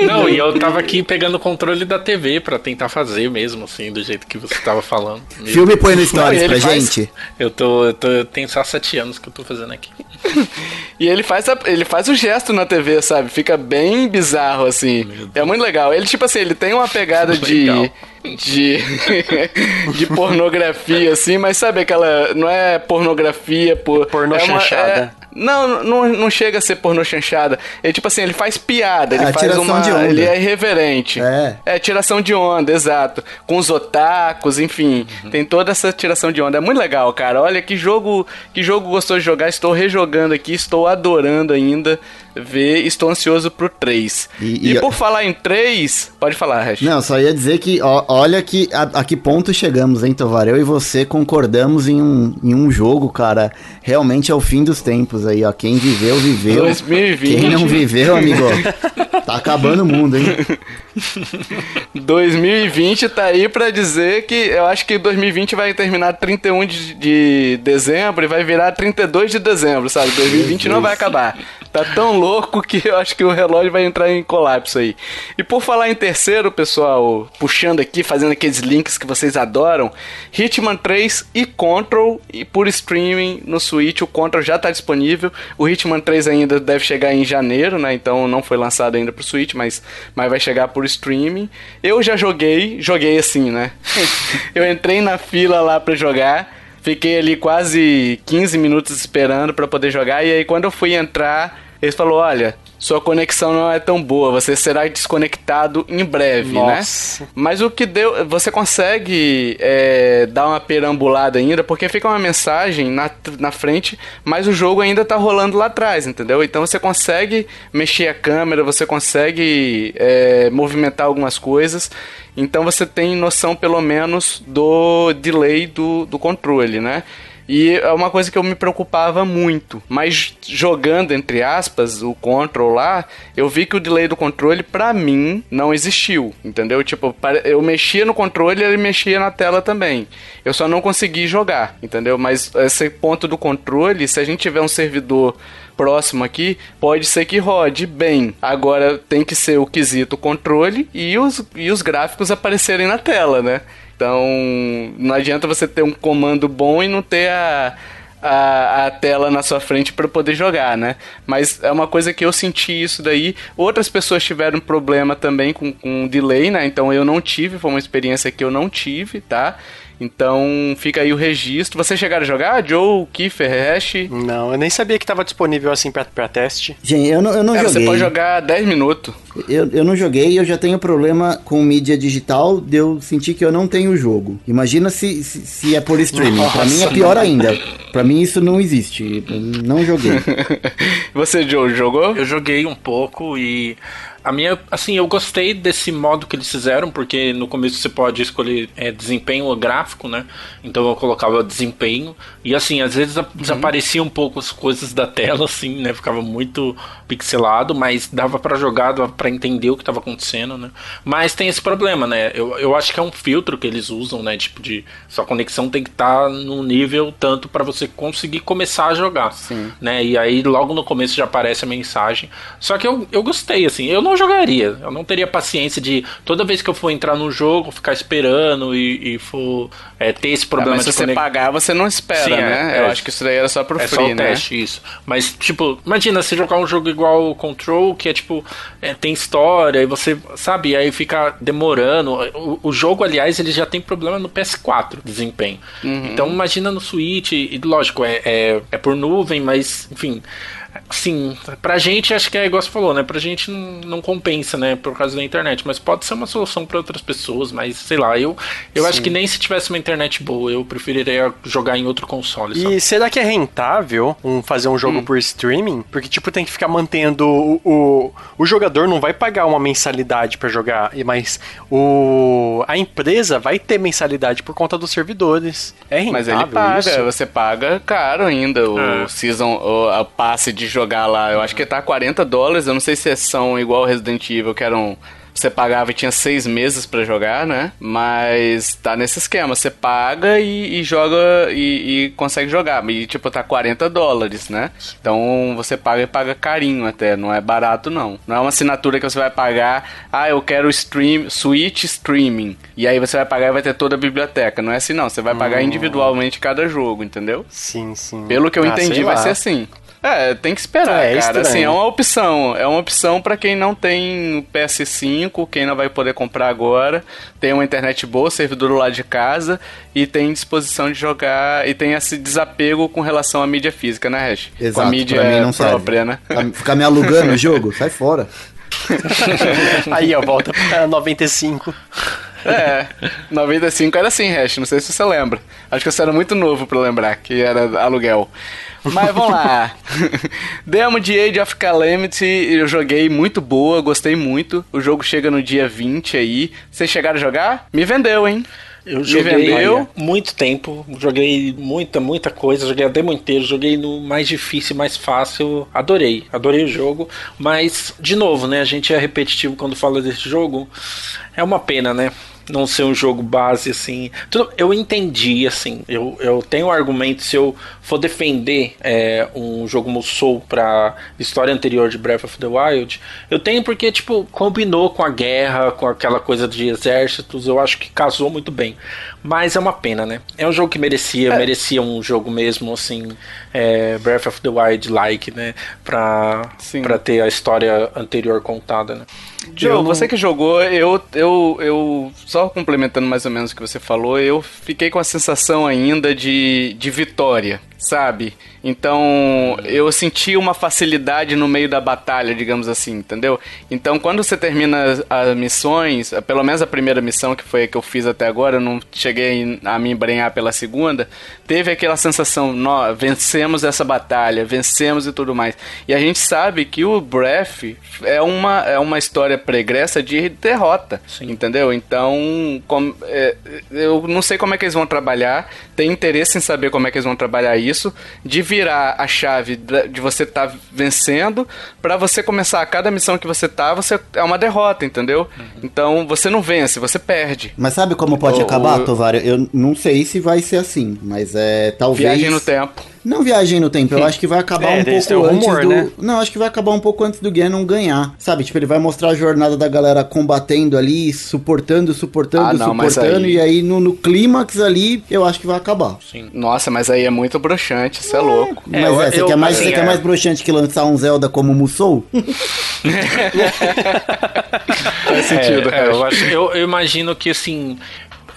Não, e eu tava aqui pegando o controle da TV pra tentar fazer mesmo, assim, do jeito que você tava falando. Filme põe no Stories pra faz- gente. Eu tô, eu tô. Eu tenho só sete anos que eu tô fazendo aqui. E ele faz, a- ele faz o gesto na TV, sabe? Fica bem bizarro, assim. É muito legal. Ele, tipo assim, ele tem uma pegada de. De. de pornografia, assim, mas sabe aquela. Não é pornografia por. Pornô é uma- chanchada. é- não, não, não chega a ser pornô chanchada. Ele, tipo assim, ele faz piada, ele É, faz tiração uma. de onda. Ele é irreverente. É. É, tiração de onda, exato. Com os otakus, enfim. Tem toda essa tiração de onda. É muito legal, cara. Olha que jogo, que jogo gostoso de jogar. Estou rejogando aqui, estou adorando ainda ver. Estou ansioso pro 3. E- E, e- por falar em 3, pode falar, Hash. Não, só ia dizer que, ó, olha que a, a que ponto chegamos, hein, Tovar? Eu e você concordamos em um, em um jogo, cara. Realmente é o fim dos tempos aí, ó. Quem viveu, viveu. 2020. Quem não viveu, amigo, tá acabando o mundo, hein? 2020 tá aí pra dizer que eu acho que 2020 vai terminar 31 de, de dezembro e vai virar 32 de dezembro, sabe? 2020 não vai acabar. Tá tão louco que eu acho que o relógio vai entrar em colapso aí. E por falar em terceiro, pessoal, puxando aqui, fazendo aqueles links que vocês adoram, Hitman 3 e Control e por streaming no Switch, o Control já tá disponível. O Hitman 3 ainda deve chegar em janeiro, né? Então não foi lançado ainda pro Switch, mas, mas vai chegar por streaming. Eu já joguei, joguei assim, né? eu entrei na fila lá pra jogar. Fiquei ali quase 15 minutos esperando pra poder jogar. E aí, quando eu fui entrar, eles falaram: Olha, sua conexão não é tão boa, você será desconectado em breve, Nossa. né? Mas o que deu. Você consegue é, dar uma perambulada ainda, porque fica uma mensagem na, na frente, mas o jogo ainda tá rolando lá atrás, entendeu? Então você consegue mexer a câmera, você consegue é, movimentar algumas coisas. Então você tem noção, pelo menos, do delay do, do controle, né? E é uma coisa que eu me preocupava muito. Mas jogando, entre aspas, o control lá, eu vi que o delay do controle, pra mim, não existiu. Entendeu? Tipo, eu mexia no controle e ele mexia na tela também. Eu só não consegui jogar, entendeu? Mas esse ponto do controle, se a gente tiver um servidor próximo aqui, pode ser que rode bem. Agora tem que ser o quesito controle e os, e os gráficos aparecerem na tela, né? Então, não adianta você ter um comando bom e não ter a, a, a tela na sua frente para poder jogar, né? Mas é uma coisa que eu senti isso daí. Outras pessoas tiveram problema também com, com delay, né? Então eu não tive, foi uma experiência que eu não tive, tá? Então fica aí o registro. Vocês chegaram a jogar? Joe, Kiefer, Hash? Não, eu nem sabia que tava disponível assim pra, pra teste. Gente, eu não, eu não É, você joguei. pode jogar 10 minutos. Eu, eu não joguei, eu já tenho problema com mídia digital de eu sentir que eu não tenho o jogo. Imagina se, se, se é por streaming. pra mim é pior ainda. Pra mim isso não existe. Eu não joguei. Você, Joe, jogou? Eu joguei um pouco e A minha, assim, eu gostei desse modo que eles fizeram, porque no começo você pode escolher é, desempenho ou gráfico, né? Então eu colocava desempenho. E assim, às vezes uhum. desaparecia um pouco as coisas da tela, assim, né? Ficava muito pixelado, mas dava para jogar, dava pra entender o que estava acontecendo, né? Mas tem esse problema, né? Eu, eu acho que é um filtro que eles usam, né? Tipo, de sua conexão tem que estar tá num nível tanto para você conseguir começar a jogar, Sim. né? E aí logo no começo já aparece a mensagem. Só que eu, eu gostei, assim. Eu não jogaria, eu não teria paciência de toda vez que eu for entrar no jogo ficar esperando e, e for é, ter esse problema. Ah, mas se você pagar, você não espera, Sim, né? É, eu é, acho que isso daí era só pro é free, só o né? teste, isso. Mas tipo, imagina você jogar um jogo igual o Control, que é tipo é, tem história e você sabe, aí fica demorando. O, o, jogo, aliás, ele já tem problema no PS4 desempenho. Uhum. Então imagina no Switch, e lógico, é, é, é por nuvem, mas enfim. Sim, pra gente acho que é igual você falou, né? Pra gente não, não compensa, né? Por causa da internet. Mas pode ser uma solução para outras pessoas, mas sei lá, eu, eu acho que nem se tivesse uma internet boa, eu preferiria jogar em outro console. E sabe? será que é rentável um, fazer um jogo hum. por streaming? Porque, tipo, tem que ficar mantendo o, o, o jogador não vai pagar uma mensalidade para jogar, mas o, a empresa vai ter mensalidade por conta dos servidores. É rentável. Mas ele paga, isso? você paga caro ainda o é. season, o, o passe de jogar lá. Eu acho que tá 40 dólares. Eu não sei se são igual Resident Evil, que eram você pagava e tinha seis meses para jogar, né? Mas tá nesse esquema, você paga e, e joga e, e, consegue jogar. E tipo, tá 40 dólares, né? Então você paga e paga carinho até, não é barato não. Não é uma assinatura que você vai pagar, ah, eu quero stream, Switch Streaming. E aí você vai pagar e vai ter toda a biblioteca. Não é assim não, você vai pagar hum. individualmente cada jogo, entendeu? Sim, sim. Pelo que eu ah, entendi, vai ser assim. É, tem que esperar, é, cara. Assim, é uma opção. É uma opção para quem não tem PS5, quem não vai poder comprar agora, tem uma internet boa, servidor lá de casa e tem disposição de jogar e tem esse desapego com relação à mídia física, né, Hash? Exato, com a mídia mim não própria, serve. né? Ficar me alugando o jogo, sai fora. Aí, ó, volta pra 95. É, 95 era assim, Hash, não sei se você lembra. Acho que você era muito novo para lembrar que era aluguel. Mas vamos lá. Demo de Age of Calamity, eu joguei muito boa, gostei muito. O jogo chega no dia 20 aí. Vocês chegaram a jogar? Me vendeu, hein? Eu joguei muito tempo, joguei muita, muita coisa, joguei a demo inteira, joguei no mais difícil, mais fácil, adorei, adorei o jogo, mas, de novo, né, a gente é repetitivo quando fala desse jogo, é uma pena, né, não ser um jogo base assim. Tudo, eu entendi, assim. Eu, eu tenho um argumento se eu for defender é, um jogo Musou pra história anterior de Breath of the Wild. Eu tenho porque, tipo, combinou com a guerra, com aquela coisa de exércitos. Eu acho que casou muito bem. Mas é uma pena, né? É um jogo que merecia, é. merecia um jogo mesmo, assim, é, Breath of the Wild-like, né? Pra, pra ter a história anterior contada, né? Joe, não... você que jogou, eu, eu, eu, só complementando mais ou menos o que você falou, eu fiquei com a sensação ainda de, de vitória sabe? Então eu senti uma facilidade no meio da batalha, digamos assim, entendeu? Então quando você termina as missões, pelo menos a primeira missão que foi a que eu fiz até agora, eu não cheguei a me embrenhar pela segunda, teve aquela sensação, nós vencemos essa batalha, vencemos e tudo mais. E a gente sabe que o Breath é uma, é uma história pregressa de derrota, Sim. entendeu? Então com, é, eu não sei como é que eles vão trabalhar, tenho interesse em saber como é que eles vão trabalhar isso isso, de virar a chave de você estar tá vencendo, para você começar a cada missão que você tá, você é uma derrota, entendeu? Uhum. Então você não vence, você perde. Mas sabe como pode o, acabar, o... Tovário? Eu não sei se vai ser assim, mas é talvez. Viagem no tempo. Não viagem no tempo, eu acho que vai acabar é, um pouco antes humor, do. Né? Não, acho que vai acabar um pouco antes do Ganon ganhar. Sabe? Tipo, ele vai mostrar a jornada da galera combatendo ali, suportando, suportando, ah, não, suportando. Aí... E aí no, no clímax ali, eu acho que vai acabar. Sim. Nossa, mas aí é muito broxante, isso é, é louco. Mas é, você, eu, quer mais, assim, você quer é. mais broxante que lançar um Zelda como Musou? Faz sentido. É, eu, acho, eu, eu imagino que assim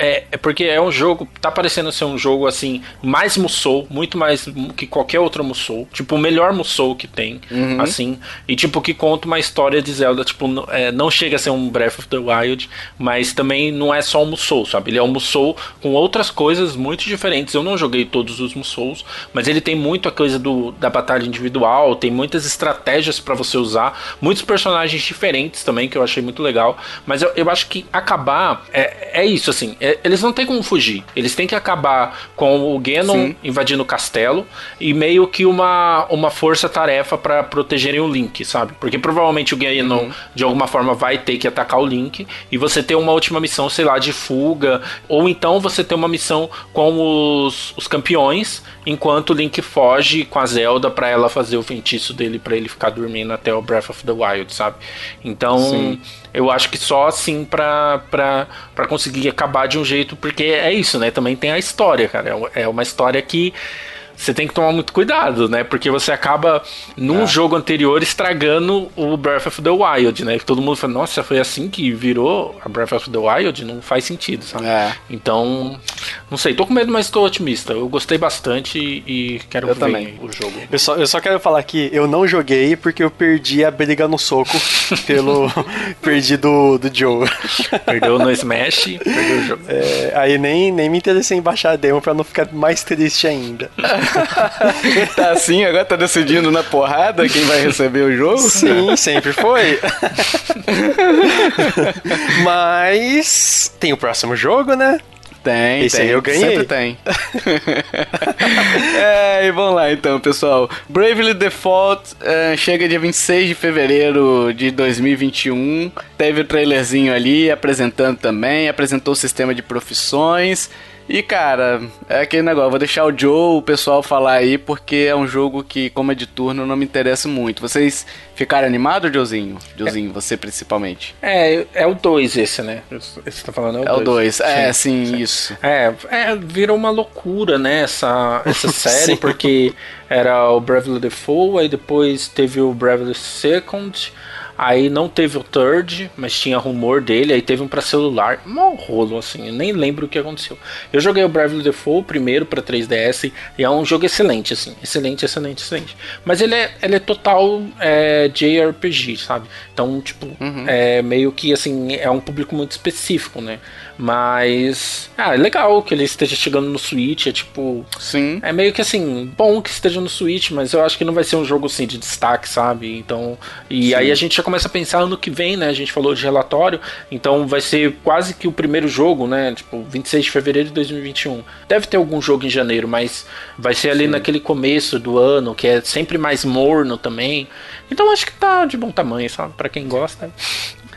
é, é porque é um jogo, tá parecendo ser um jogo assim, mais Musou, muito mais que qualquer outro Musou. Tipo, o melhor Musou que tem, uhum. assim. E tipo, que conta uma história de Zelda. Tipo, é, não chega a ser um Breath of the Wild, mas também não é só um Musou, sabe? Ele é um Musou com outras coisas muito diferentes. Eu não joguei todos os Musous, mas ele tem muito a coisa do, da batalha individual, tem muitas estratégias para você usar, muitos personagens diferentes também, que eu achei muito legal. Mas eu, eu acho que acabar é, é isso, assim. É, eles não têm como fugir. Eles têm que acabar com o Ganon Sim. invadindo o castelo e meio que uma, uma força-tarefa para protegerem o Link, sabe? Porque provavelmente o Ganon, uhum. de alguma forma, vai ter que atacar o Link e você ter uma última missão, sei lá, de fuga. Ou então você ter uma missão com os, os campeões, enquanto o Link foge com a Zelda para ela fazer o feitiço dele para ele ficar dormindo até o Breath of the Wild, sabe? Então. Sim eu acho que só assim pra, pra, pra conseguir acabar de um jeito, porque é isso, né? Também tem a história, cara. É uma história que você tem que tomar muito cuidado, né? Porque você acaba, num é. jogo anterior, estragando o Breath of the Wild, né? Que todo mundo fala, nossa, foi assim que virou a Breath of the Wild? Não faz sentido, sabe? É. Então, não sei, tô com medo, mas tô otimista. Eu gostei bastante e quero eu ver também. o jogo. Eu só, eu só quero falar que eu não joguei porque eu perdi a briga no soco pelo. perdi do, do Joe. Perdeu no Smash, perdeu o jogo. É, aí nem, nem me interessei em baixar a demo pra não ficar mais triste ainda. tá assim, agora tá decidindo na porrada quem vai receber o jogo? Sim, sempre foi. Mas tem o próximo jogo, né? Tem, Esse tem. aí eu ganhei. Sempre tem. é, e vamos lá então, pessoal. Bravely Default uh, chega dia 26 de fevereiro de 2021. Teve o trailerzinho ali apresentando também, apresentou o sistema de profissões. E cara, é aquele negócio, vou deixar o Joe, o pessoal falar aí, porque é um jogo que, como é de turno, não me interessa muito. Vocês ficaram animados, Joezinho? Joezinho, é. você principalmente. É, é o 2 esse, né? Esse tá falando é o 2. É, é sim, sim, isso. É, é, virou uma loucura, né, essa, essa série, porque era o Bravely Default, aí depois teve o Bravely Second, Aí não teve o third, mas tinha rumor dele. Aí teve um para celular. Mó rolo, assim. Eu nem lembro o que aconteceu. Eu joguei o Bravely Default primeiro para 3DS. E é um jogo excelente, assim. Excelente, excelente, excelente. Mas ele é, ele é total é, JRPG, sabe? Então, tipo, uhum. é meio que, assim, é um público muito específico, né? Mas. Ah, é legal que ele esteja chegando no Switch. É tipo. Sim. É meio que assim, bom que esteja no Switch, mas eu acho que não vai ser um jogo assim de destaque, sabe? Então. E Sim. aí a gente já começa a pensar ano que vem, né? A gente falou de relatório. Então vai ser quase que o primeiro jogo, né? Tipo, 26 de fevereiro de 2021. Deve ter algum jogo em janeiro, mas vai ser ali Sim. naquele começo do ano, que é sempre mais morno também. Então acho que tá de bom tamanho, sabe? Pra quem gosta.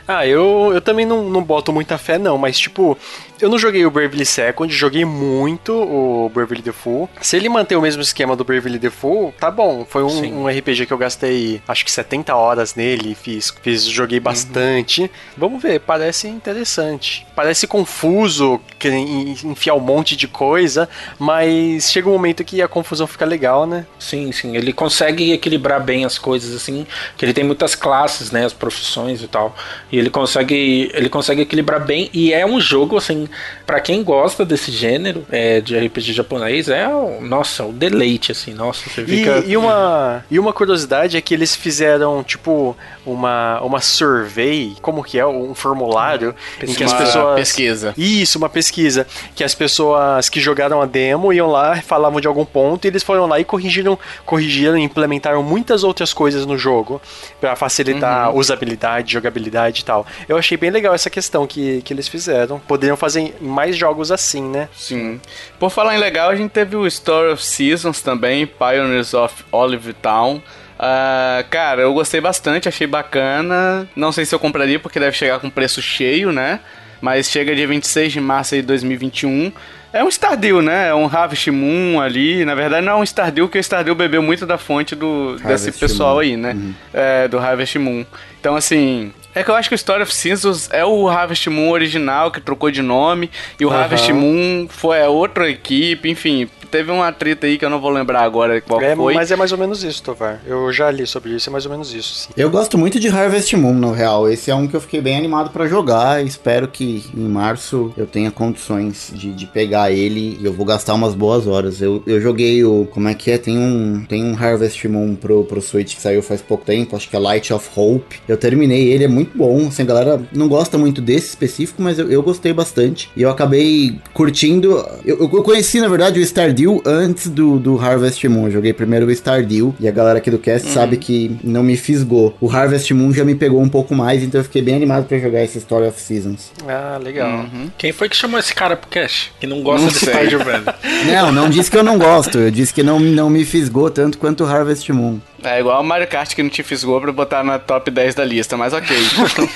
Ah, eu, eu também não, não boto muita fé, não, mas tipo, eu não joguei o Bravely Second, joguei muito o Bravely Default. Se ele manter o mesmo esquema do Bravely Default, tá bom. Foi um, um RPG que eu gastei acho que 70 horas nele, fiz, fiz joguei bastante. Uhum. Vamos ver, parece interessante. Parece confuso, que enfiar um monte de coisa, mas chega um momento que a confusão fica legal, né? Sim, sim. Ele consegue equilibrar bem as coisas, assim, que ele tem muitas classes, né? As profissões e tal. E ele consegue, ele consegue equilibrar bem. E é um jogo, assim, para quem gosta desse gênero é, de RPG japonês, é, o, nossa, o deleite, assim, nossa, você fica... E, e, uma, e uma curiosidade é que eles fizeram, tipo, uma, uma survey, como que é, um formulário, em que as pessoas... pesquisa. Isso, uma pesquisa, que as pessoas que jogaram a demo iam lá, falavam de algum ponto, e eles foram lá e corrigiram, corrigiram e implementaram muitas outras coisas no jogo, para facilitar uhum. usabilidade, jogabilidade e tal. Eu achei bem legal essa questão que, que eles fizeram. Poderiam fazer fazem mais jogos assim, né? Sim. Por falar em legal, a gente teve o Story of Seasons também, Pioneers of Olive Town. Uh, cara, eu gostei bastante, achei bacana. Não sei se eu compraria porque deve chegar com preço cheio, né? Mas chega dia 26 de março de 2021. É um Stardew, né? É um Harvest Moon ali. Na verdade, não é um Stardew, porque o Stardew bebeu muito da fonte do, desse pessoal Moon. aí, né? Uhum. É, do Harvest Moon. Então, assim, é que eu acho que o Story of Seasons é o Harvest Moon original, que trocou de nome, e o uhum. Harvest Moon foi a outra equipe, enfim, teve uma treta aí que eu não vou lembrar agora qual É, foi. mas é mais ou menos isso, Tovar. Eu já li sobre isso, é mais ou menos isso, sim. Eu gosto muito de Harvest Moon, no real. Esse é um que eu fiquei bem animado pra jogar. Espero que em março eu tenha condições de, de pegar ele e eu vou gastar umas boas horas. Eu, eu joguei o. Como é que é? Tem um, tem um Harvest Moon pro, pro Switch que saiu faz pouco tempo, acho que é Light of Hope. Eu terminei ele, é muito bom. Assim, a galera não gosta muito desse específico, mas eu, eu gostei bastante. E eu acabei curtindo. Eu, eu conheci, na verdade, o Stardew antes do, do Harvest Moon. Eu joguei primeiro o Stardew e a galera aqui do cast sabe que não me fisgou. O Harvest Moon já me pegou um pouco mais, então eu fiquei bem animado pra jogar esse Story of Seasons. Ah, legal. Quem foi que chamou esse cara pro cash? Que não gosta Não de. Stardew Valley. Não, não disse que eu não gosto. Eu disse que não, não me fisgou tanto quanto o Harvest Moon. É igual o Mario Kart que não te fisgou pra botar na top 10 da lista, mas ok.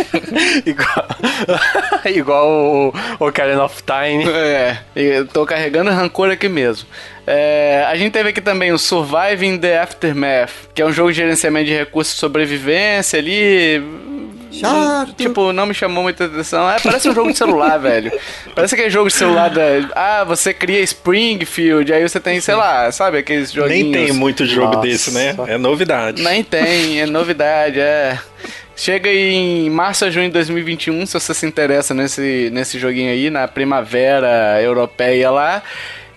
igual igual o Ocarina of Time. é, eu tô carregando rancor aqui mesmo. É, a gente teve aqui também o Surviving the Aftermath, que é um jogo de gerenciamento de recursos de sobrevivência ali. Chato. Tipo, não me chamou muita atenção. É, parece um jogo de celular, velho. Parece aquele jogo de celular da. Ah, você cria Springfield, aí você tem, sei lá, sabe, aqueles joguinhos. Nem tem muito jogo Nossa. desse, né? É novidade. Nem tem, é novidade, é. Chega em março a junho de 2021, se você se interessa nesse, nesse joguinho aí, na primavera europeia lá.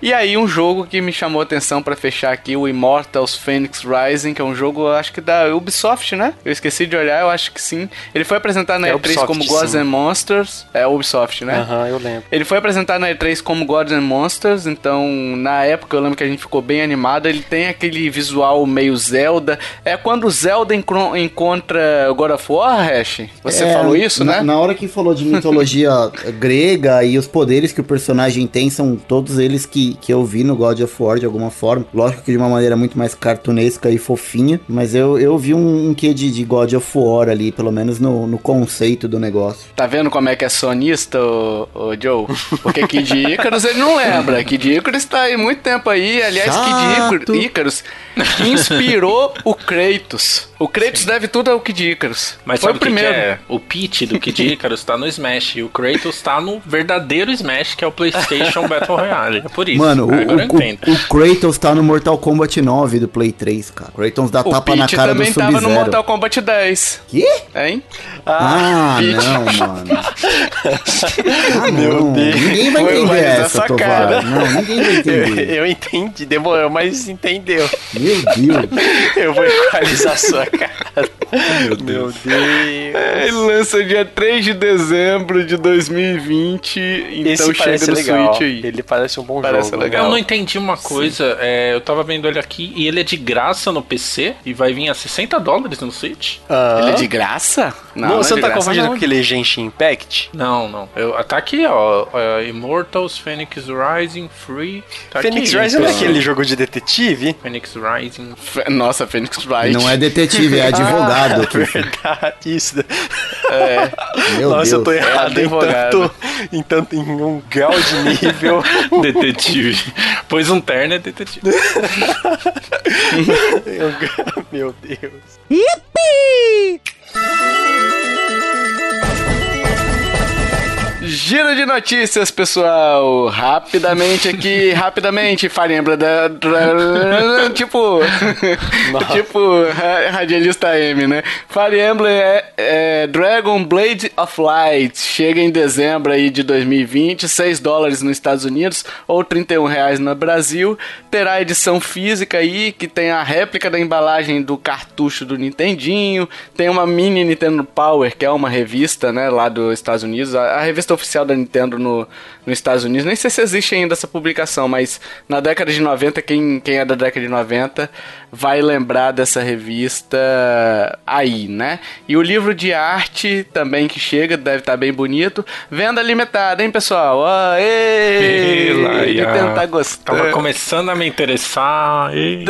E aí um jogo que me chamou a atenção pra fechar aqui, o Immortals Phoenix Rising, que é um jogo, acho que da Ubisoft, né? Eu esqueci de olhar, eu acho que sim. Ele foi apresentado na É E3 Ubisoft, como Gods sim. and Monsters. É Ubisoft, né? Aham, eu lembro. Ele foi apresentado na E3 como Gods and Monsters, então na época eu lembro que a gente ficou bem animado. Ele tem aquele visual meio Zelda. É quando o Zelda encontra God of War, Hash? Você É, falou isso, na, né? Na hora que falou de mitologia grega e os poderes que o personagem tem, são todos eles que, que eu vi no God of War de alguma forma. Lógico que de uma maneira muito mais cartunesca e fofinha, mas eu, eu vi um, um quê de, de God of War ali, pelo menos no, no conceito do negócio. Tá vendo como é que é sonista, ô, ô Joe? Porque Kid Icarus ele não lembra. Kid Icarus tá aí muito tempo aí. Aliás, Kid Chato. Icar- Icarus que inspirou o Kratos. O Kratos deve tudo ao Kid Icarus. Mas Foi sabe o o que, que primeiro. é? O Pete do Kid Icarus tá no Smash e o Kratos tá no verdadeiro Smash, que é o PlayStation Battle Royale. É por isso. Mano, o, Agora eu o, entendo. o, o Kratos tá no Mortal Kombat 9 do Play 3, cara. O Kratos dá O tapa na Pete cara do também tava no Sub-Zero. Mortal Kombat 10. Quê? Hein? Ah, Pete. não, mano. Ah, Meu não. Deus. Ninguém vai entender essa, essa. Não, ninguém vai Eu, entender. eu entendi, demorou, mas entendeu. Meu Deus. Eu vou equalizar sua cara. Meu Deus. É, Ele lança dia 3 de dezembro de 2020. Então Esse chega parece no legal. Switch aí. Ele parece um bom Parece jogo. legal. Eu não entendi uma coisa, é, eu tava vendo ele aqui e ele é de graça no PC e vai vir a 60 dólares no Switch? Ah. Ele é de graça? Não, você é não tá graça, confundindo não. com aquele Genshin Impact? Não, não. Eu, tá aqui, ó. é, Immortals, Phoenix Rising, Free. Tá Phoenix aqui, Rising não é então. aquele jogo de detetive? Phoenix Rising. Fe- Nossa, Phoenix Wright. Não é detetive, é advogado. Kiff. Verdade, isso. Meu Nossa, Deus. eu tô errado em advogado. tanto, em tanto, em um grau de nível. Detetive. Pois um terno é detetive. Eu- Meu Deus. Giro de notícias, pessoal. Rapidamente aqui, rapidamente, Fire Emblem da- da- tipo, tipo ra- radialista M, né? Fire Emblem é, é Dragon Blade of Light. Chega em dezembro aí de 2020, 6 dólares nos Estados Unidos ou 31 reais no Brasil. Terá edição física aí que tem a réplica da embalagem do cartucho do Nintendinho. Tem uma mini Nintendo Power, que é uma revista, né, lá dos Estados Unidos. A, a revista oficial da Nintendo no, nos Estados Unidos. Nem sei se existe ainda essa publicação, mas na década de 90, quem, quem é da década de 90 vai lembrar dessa revista aí, né? E o livro de arte também que chega, deve estar bem bonito. Venda limitada, hein, pessoal? Aê! Nintendo tá gostando. Tava começando a me interessar. Ei,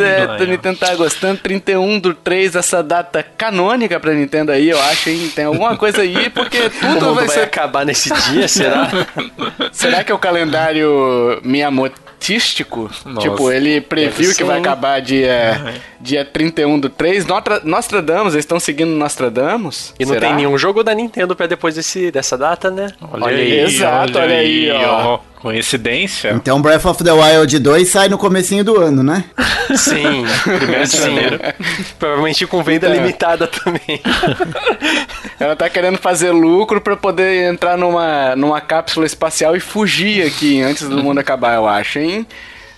Nintendo tá gostando. 31 do 3, essa data canônica pra Nintendo aí, eu acho, hein? Tem alguma coisa aí, porque tudo vai vai ser. acabar nesse dia, será? Será que é o calendário Miyamotístico? Nossa, tipo, ele previu que vai acabar dia, dia 31 do 3. Nostra, Nostradamus, eles estão seguindo Nostradamus? E não Será? tem nenhum jogo da Nintendo pra depois desse, dessa data, né? Olha aí, Exato, olha aí, ó. Coincidência? Então Breath of the Wild 2 sai no comecinho do ano, né? Sim, primeiro de janeiro. Provavelmente com venda Então. limitada também. Ela tá querendo fazer lucro pra poder entrar numa, numa cápsula espacial e fugir aqui antes do mundo acabar, eu acho, hein?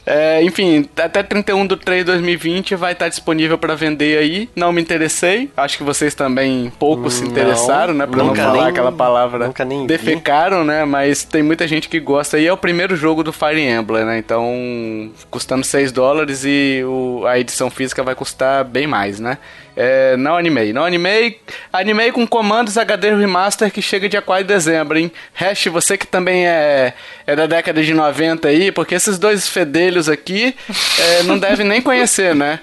É, enfim, até 31 de 3 de 2020 vai estar disponível pra vender aí. Não me interessei. Acho que vocês também pouco se Não, interessaram, né? Pra não falar nem- aquela palavra. nunca nem vi. defecaram, né? Mas tem muita gente que gosta. E é o primeiro jogo do Fire Emblem, né? Então, custando 6 dólares e o- a edição física vai custar bem mais, né? É, não animei, não animei. Animei com comandos HD Remaster que chega dia 4 de dezembro, hein? Hash, você que também é, é da década de 90 aí, porque esses dois fedelhos aqui é, não devem nem conhecer, né?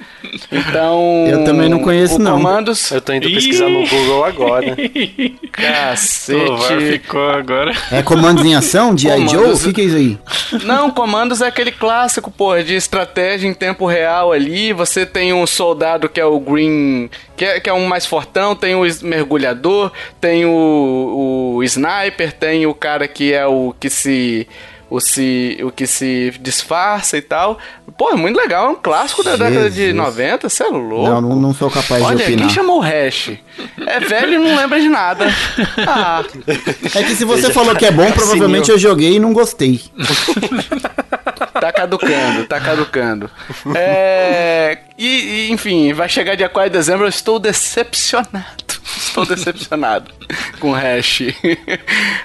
Então. Eu também não conheço, o não. Comandos. Eu tô indo pesquisar no Google agora. Cacete. Ficou agora. É comandos em ação? De I. Joe? Comandos- O que, que é isso aí? Não, comandos é aquele clássico, pô, de estratégia em tempo real ali. Você tem um soldado que é o Green, que é, que é um mais fortão, tem o mergulhador, tem o, o sniper, tem o cara que é o que se. O, se, o que se disfarça e tal. Pô, é muito legal, é um clássico da década de Jesus. 90, você é louco. Não, não, não sou capaz de Olha, opinar. quem chamou o Hash? É velho e não lembra de nada. Ah, É que se você Veja, falou que é bom, provavelmente eu joguei e não gostei. Tá caducando, tá caducando. É. E, e, enfim, vai chegar dia 4 de dezembro, eu estou decepcionado. Estou decepcionado com o hash.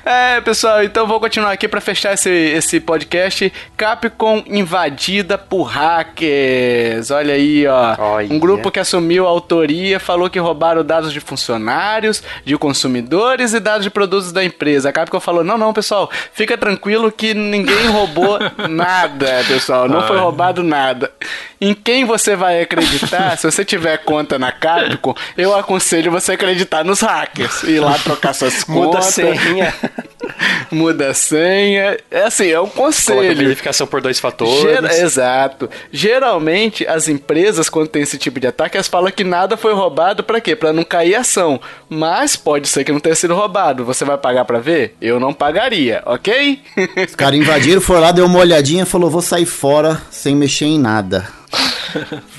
É, pessoal, então vou continuar aqui pra fechar esse, esse podcast. Capcom invadida por hackers. Olha aí, ó. Olha. Um grupo que assumiu a autoria falou que roubaram dados de funcionários, de consumidores e dados de produtos da empresa. A Capcom falou: não, não, pessoal, fica tranquilo que ninguém roubou nada, pessoal. Não foi roubado nada. Em quem você vai acreditar? Se você tiver conta na Capcom, eu aconselho você acreditar nos hackers. Ir lá trocar suas Muda a contas. senha. Muda a senha. É assim, é um Coloca conselho. verificação por dois fatores. Gera- exato. Geralmente, as empresas, quando tem esse tipo de ataque, elas falam que nada foi roubado pra quê? Pra não cair ação. Mas pode ser que não tenha sido roubado. Você vai pagar pra ver? Eu não pagaria, ok? Os caras invadiram, foram lá, deu uma olhadinha e falou: vou sair fora sem mexer em nada.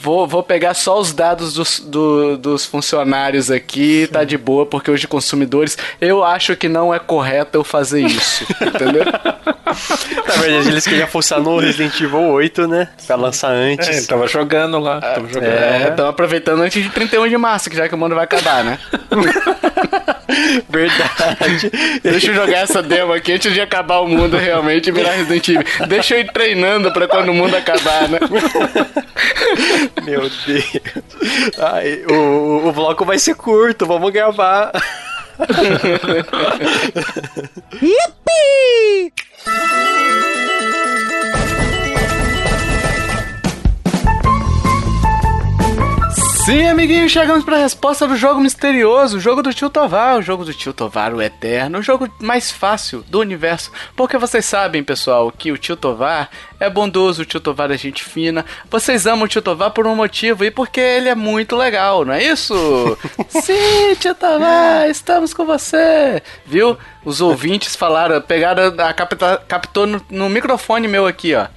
Vou, vou pegar só os dados dos, do- dos funcionários aqui, tá de boa, porque hoje consumidores, eu acho que não é correto eu fazer isso, entendeu? Na verdade, eles queriam forçar no Resident Evil 8, né? Pra lançar É, antes. tava jogando lá. Tava jogando. É, estão aproveitando antes de 31 de março, que já que o mundo vai acabar, né? Verdade. Deixa eu jogar essa demo aqui antes de acabar o mundo realmente e virar Resident Evil. Deixa eu ir treinando pra quando o mundo acabar, né? Meu Deus. Ai, o, o, bloco vai ser curto, vamos gravar. Sim, amiguinho, chegamos pra resposta do jogo misterioso, o jogo do Tio Tovar, o jogo do Tio Tovar, o Eterno, o jogo mais fácil do universo. Porque vocês sabem, pessoal, que o Tio Tovar é bondoso, o Tio Tovar é gente fina. Vocês amam o Tio Tovar por um motivo e porque ele é muito legal, não é isso? Sim, Tio Tovar, estamos com você. Viu? Os ouvintes falaram, pegaram, a capta, captou no, no microfone meu aqui, ó.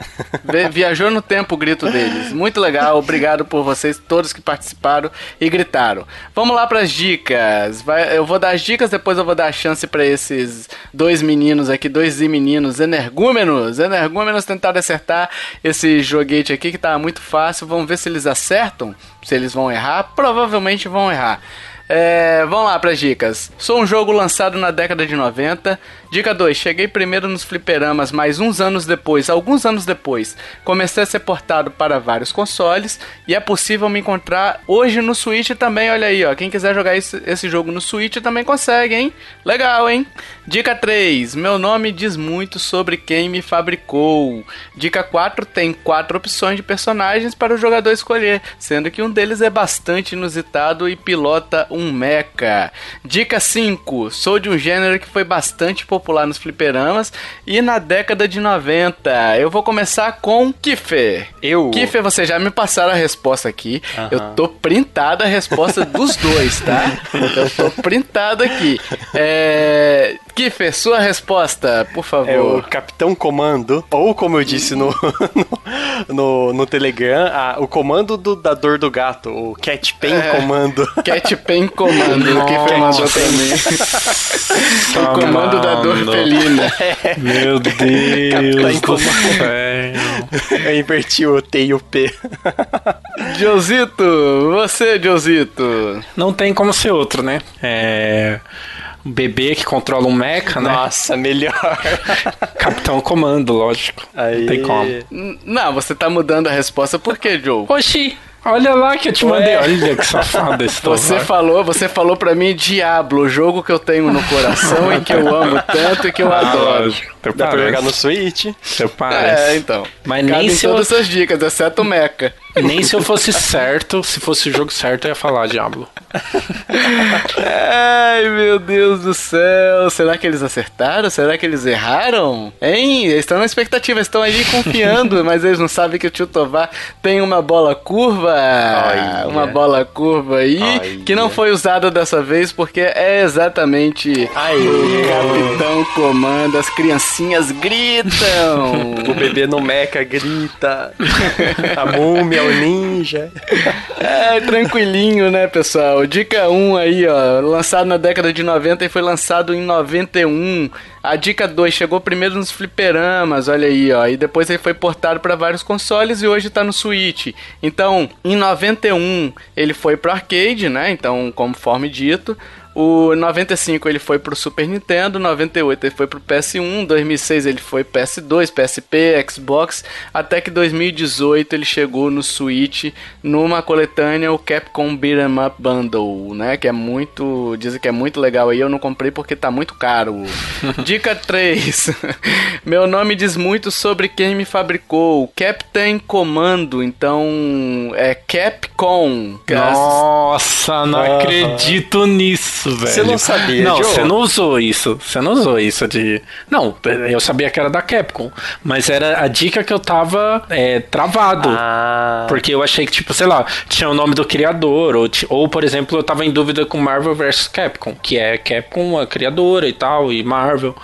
Viajou no tempo o grito deles. Muito legal, obrigado por vocês todos que participaram e gritaram. Vamos lá pras dicas. Vai- eu vou dar as dicas, depois eu vou dar a chance pra esses dois meninos aqui, dois meninos energúmenos. Energúmenos tentaram acertar esse joguete aqui que tá muito fácil. Vamos ver se eles acertam, se eles vão errar. Provavelmente vão errar. É, vamos lá para dicas. Sou um jogo lançado na década de 90. Dica 2. Cheguei primeiro nos fliperamas, mas uns anos depois, alguns anos depois, comecei a ser portado para vários consoles e é possível me encontrar hoje no Switch também. Olha aí, ó. Quem quiser jogar esse, esse jogo no Switch também consegue, hein? Legal, hein? Dica 3. Meu nome diz muito sobre quem me fabricou. Dica 4. Tem quatro opções de personagens para o jogador escolher, sendo que um deles é bastante inusitado e pilota um mecha. Dica 5. Sou de um gênero que foi bastante popular popular nos fliperamas e na década de 90. Eu vou começar com Kiffer. Eu? Kiffer, você já me passaram a resposta aqui. Eu tô printada a resposta dos dois, tá? Eu tô printado aqui. É... Kiffer, sua resposta, por favor. É o Capitão Comando, ou como eu disse no, no, no, no Telegram, a- o comando do, da dor do gato, o Cat Pen É. Comando. Cat Pen Comando, o Kiffer mandou mim. o comando da dor Comando. felina. Meu Deus do céu. Eu inverti o T e o P. Josito, você, Josito. Não tem como ser outro, né? É. Um bebê que controla um mecha, né? Nossa, melhor. Capitão Comando, lógico. Aí. Não tem como. N- Não, você tá mudando a resposta por quê, Joe? Oxi, olha lá que eu te mandei. Olha que safado esse Você Tovar. falou, você falou pra mim Diablo, o jogo que eu tenho no coração e que eu amo tanto e que eu Ah, adoro. lógico. Dá pra jogar no Switch. Até É, parece. então. Mas Cabe nem em se, eu, todas as suas dicas, exceto o Mecha. nem se eu fosse certo, se fosse o jogo certo, eu ia falar Diablo. Ai, meu Deus do céu. Será que eles acertaram? Será que eles erraram? Hein? Eles estão na expectativa, estão ali confiando, mas eles não sabem que o tio Tovar tem uma bola curva. Olha. Uma bola curva aí, Olha. que não foi usada dessa vez porque é exatamente o Capitão Comando. As criancinhas gritam. O bebê no mecha grita. A múmia, o ninja. É, tranquilinho, né, pessoal? Dica 1 aí, ó. Lançado na década de 90 e foi lançado em 91. A dica 2 chegou primeiro nos fliperamas, olha aí, ó. E depois ele foi portado para vários consoles e hoje tá no Switch. Então, em 91 ele foi pro arcade, né? Então, conforme dito. O 95 ele foi pro Super Nintendo, 98 ele foi pro PS1, 2006 ele foi PS2, PSP, Xbox, até que 2018 ele chegou no Switch numa coletânea o Capcom Beat'em Up Bundle, né, que é muito, dizem que é muito legal aí, eu não comprei porque tá muito caro. Dica 3. Meu nome diz muito sobre quem me fabricou, Captain Comando, então é Capcom. Nossa, não Ah. acredito nisso, velho. Você não sabia, Não, você não usou isso. Você não usou isso de. Não, eu sabia que era da Capcom. Mas era a dica que eu tava é, travado. Ah. Porque eu achei que, tipo, sei lá, tinha o nome do criador. Ou, ou, por exemplo, eu tava em dúvida com Marvel vs Capcom, que é Capcom, a criadora e tal, e Marvel.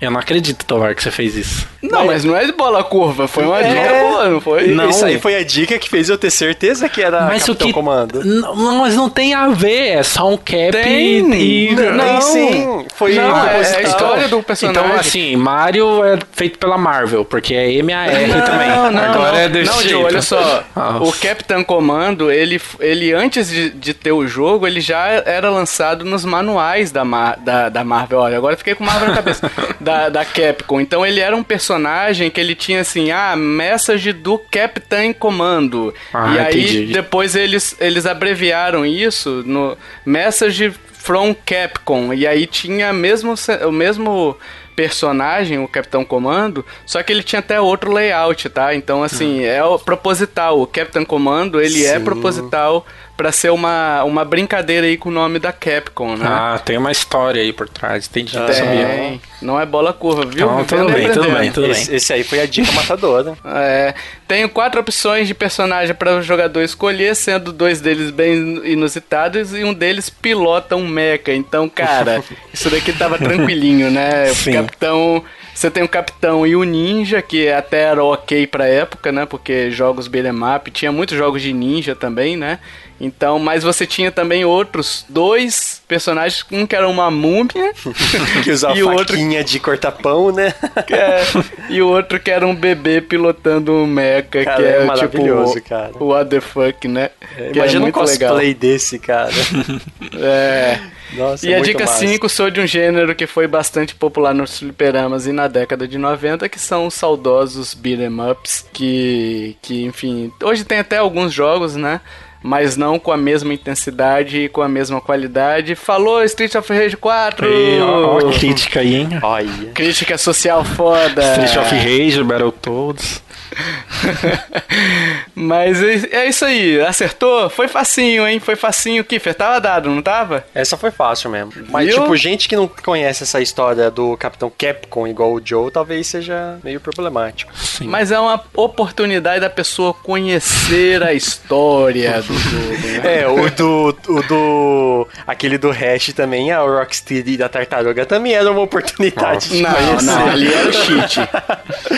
Eu não acredito, Tovar, que você fez isso. Não, mas não é de bola curva, foi uma É. dica boa, não foi? Não. Isso aí foi a dica que fez eu ter certeza que era mas o Capitão que. Comando. Não, mas não tem a ver, é só um cap Tem. e. Não, Não. sim. Foi Não, é- é a história do personagem. Então, assim, Mario é feito pela Marvel, porque é M-A-R também. Não, não, Agora não. é desse não, jeito. Olha só. Nossa. O Capitão Comando, ele, ele antes de, de ter o jogo, ele já era lançado nos manuais da, Mar- da, da Marvel. Olha, agora eu fiquei com Marvel na cabeça. da, da Capcom. Então ele era um personagem que ele tinha assim, ah, message do Capitão Comando. Ah, e aí entendi. depois eles, eles abreviaram isso no Message from Capcom. E aí tinha mesmo, o mesmo personagem, o Capitão Comando, só que ele tinha até outro layout, tá? Então, assim, é o proposital. O Capitão Comando, ele é Sim. proposital pra ser uma, uma brincadeira aí com o nome da Capcom, né? Ah, tem uma história aí por trás, entendi. não sabia. Tem. Não é bola curva, viu? Então, tudo bem, tudo bem, tudo bem. Esse, aí foi a dica matadora. É, tenho quatro opções de personagem para o jogador escolher, sendo dois deles bem inusitados e um deles pilota um mecha. Então, cara, isso daqui tava tranquilinho, né? O Sim. capitão. Você tem o capitão e o ninja, que até era ok pra época, né? Porque jogos beat'em up, tinha muitos jogos de ninja também, né? Então, mas você tinha também outros dois personagens, um que era uma múmia Que usa a E o outro- de cortar pão, né? é, e o outro que era um bebê pilotando um mecha, Cara, que é é, maravilhoso, tipo cara. o What the fuck, né? que era Imagina um muito cosplay legal. desse, cara. É. Nossa, E é a dica massa. 5 sou de um gênero que foi bastante popular nos fliperamas e na década de 90, que são os saudosos beat'em ups, que, que enfim, hoje tem até alguns jogos, né? Mas não com a mesma intensidade e com a mesma qualidade. Falou Street of Rage 4! E, ó, ó a crítica aí, hein? Olha. Crítica social foda! Street of Rage, Battletoads. Mas é, é isso aí, acertou? Foi facinho, hein? Foi facinho. Kiffer, tava dado, não tava? Essa foi fácil mesmo. Mas, Viu? tipo, gente que não conhece essa história do Capitão Capcom igual o Joe, talvez seja meio problemático. Sim. Mas é uma oportunidade da pessoa conhecer a história do jogo, né? É, o do, o do. Aquele do Hash também, a Rocksteady da Tartaruga também era uma oportunidade de Não, conhecer. não, ali era o cheat.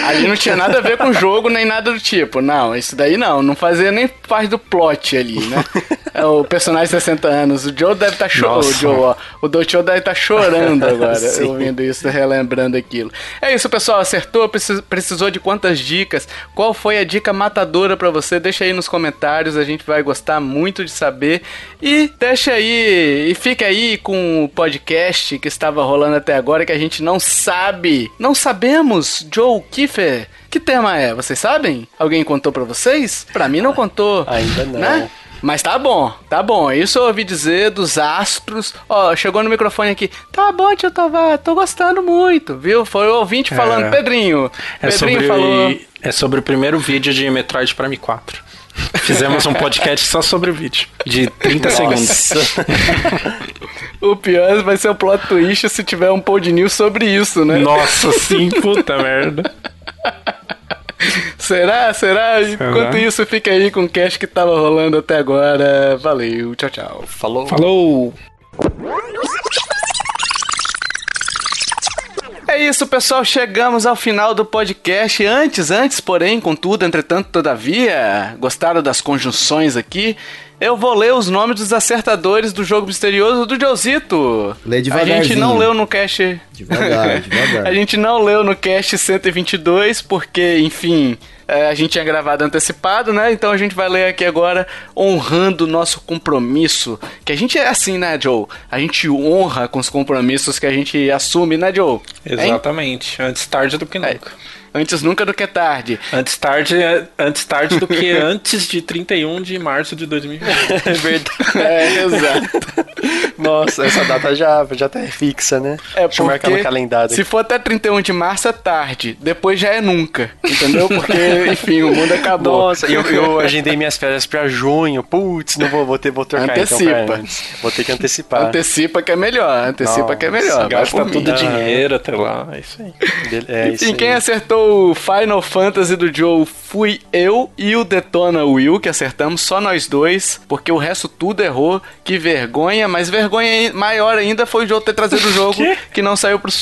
Ali não tinha nada a ver com o jogo, nem nada do tipo. Não, isso daí não, não fazia nem parte do plot ali, né? É o personagem de 60 anos. O Joe deve estar chorando. O. Joe, ó. O Docho deve estar chorando agora, ouvindo isso, relembrando aquilo. É isso, pessoal. Acertou? Precis- Precisou de quantas dicas? Qual foi a dica matadora pra você? Deixa aí nos comentários, a gente vai gostar muito de saber. E deixa aí, e fica aí com o podcast que estava rolando até agora, que a gente não sabe. Não sabemos, Joe Kiefer. Que tema é? Vocês sabem? Alguém contou pra vocês? Pra mim não contou. Ainda não. Né? Mas tá bom, tá bom. Isso eu ouvi dizer dos astros. Ó, chegou no microfone aqui. Tá bom, tio Tovar, tô gostando muito, viu? Foi o ouvinte falando. É. Pedrinho. É Pedrinho sobre, falou. é sobre o primeiro vídeo de Metroid Prime 4. Fizemos um podcast só sobre o vídeo, de 30 segundos. O pior vai ser o plot twist se tiver um pod news sobre isso, né? Nossa, sim, puta merda. Será? Será? Enquanto isso, fica aí com o cast que tava rolando até agora. Valeu, tchau, tchau. Falou. Falou! É isso, pessoal. Chegamos ao final do podcast. Antes, antes, porém, contudo, entretanto, todavia, gostaram das conjunções aqui? Eu vou ler os nomes dos acertadores do jogo misterioso do Josito. Lê A gente não leu no cast. Devagar, devagar. a gente não leu no cast 122 porque, enfim, é, a gente tinha gravado antecipado, né? Então a gente vai ler aqui agora honrando o nosso compromisso. Que a gente é assim, né, Joe? A gente honra com os compromissos que a gente assume, né, Joe? Hein? Exatamente. Antes tarde do que nunca. Antes nunca do que tarde. Antes tarde, antes tarde do que antes de 31 de março de 2020. É verdade. É, exato. Nossa, essa data já, já tá fixa, né? É Deixa eu marcar no porque calendário. se for até 31 de março é tarde, depois já é nunca, entendeu? Porque, enfim, o mundo acabou. Nossa, eu, eu agendei minhas férias pra junho. Putz, não vou, vou ter, vou trocar então Antecipa. antes. Vou ter que antecipar. Antecipa que é melhor, antecipa que é Nossa, melhor. Gasta tudo dinheiro até lá. É isso aí. É isso Enfim, quem aí. acertou o Final Fantasy do Joe fui eu e o Detona Will, que acertamos só nós dois, porque o resto tudo errou. Que vergonha, mas vergonha maior ainda foi o Joe ter trazido o jogo que não saiu pro,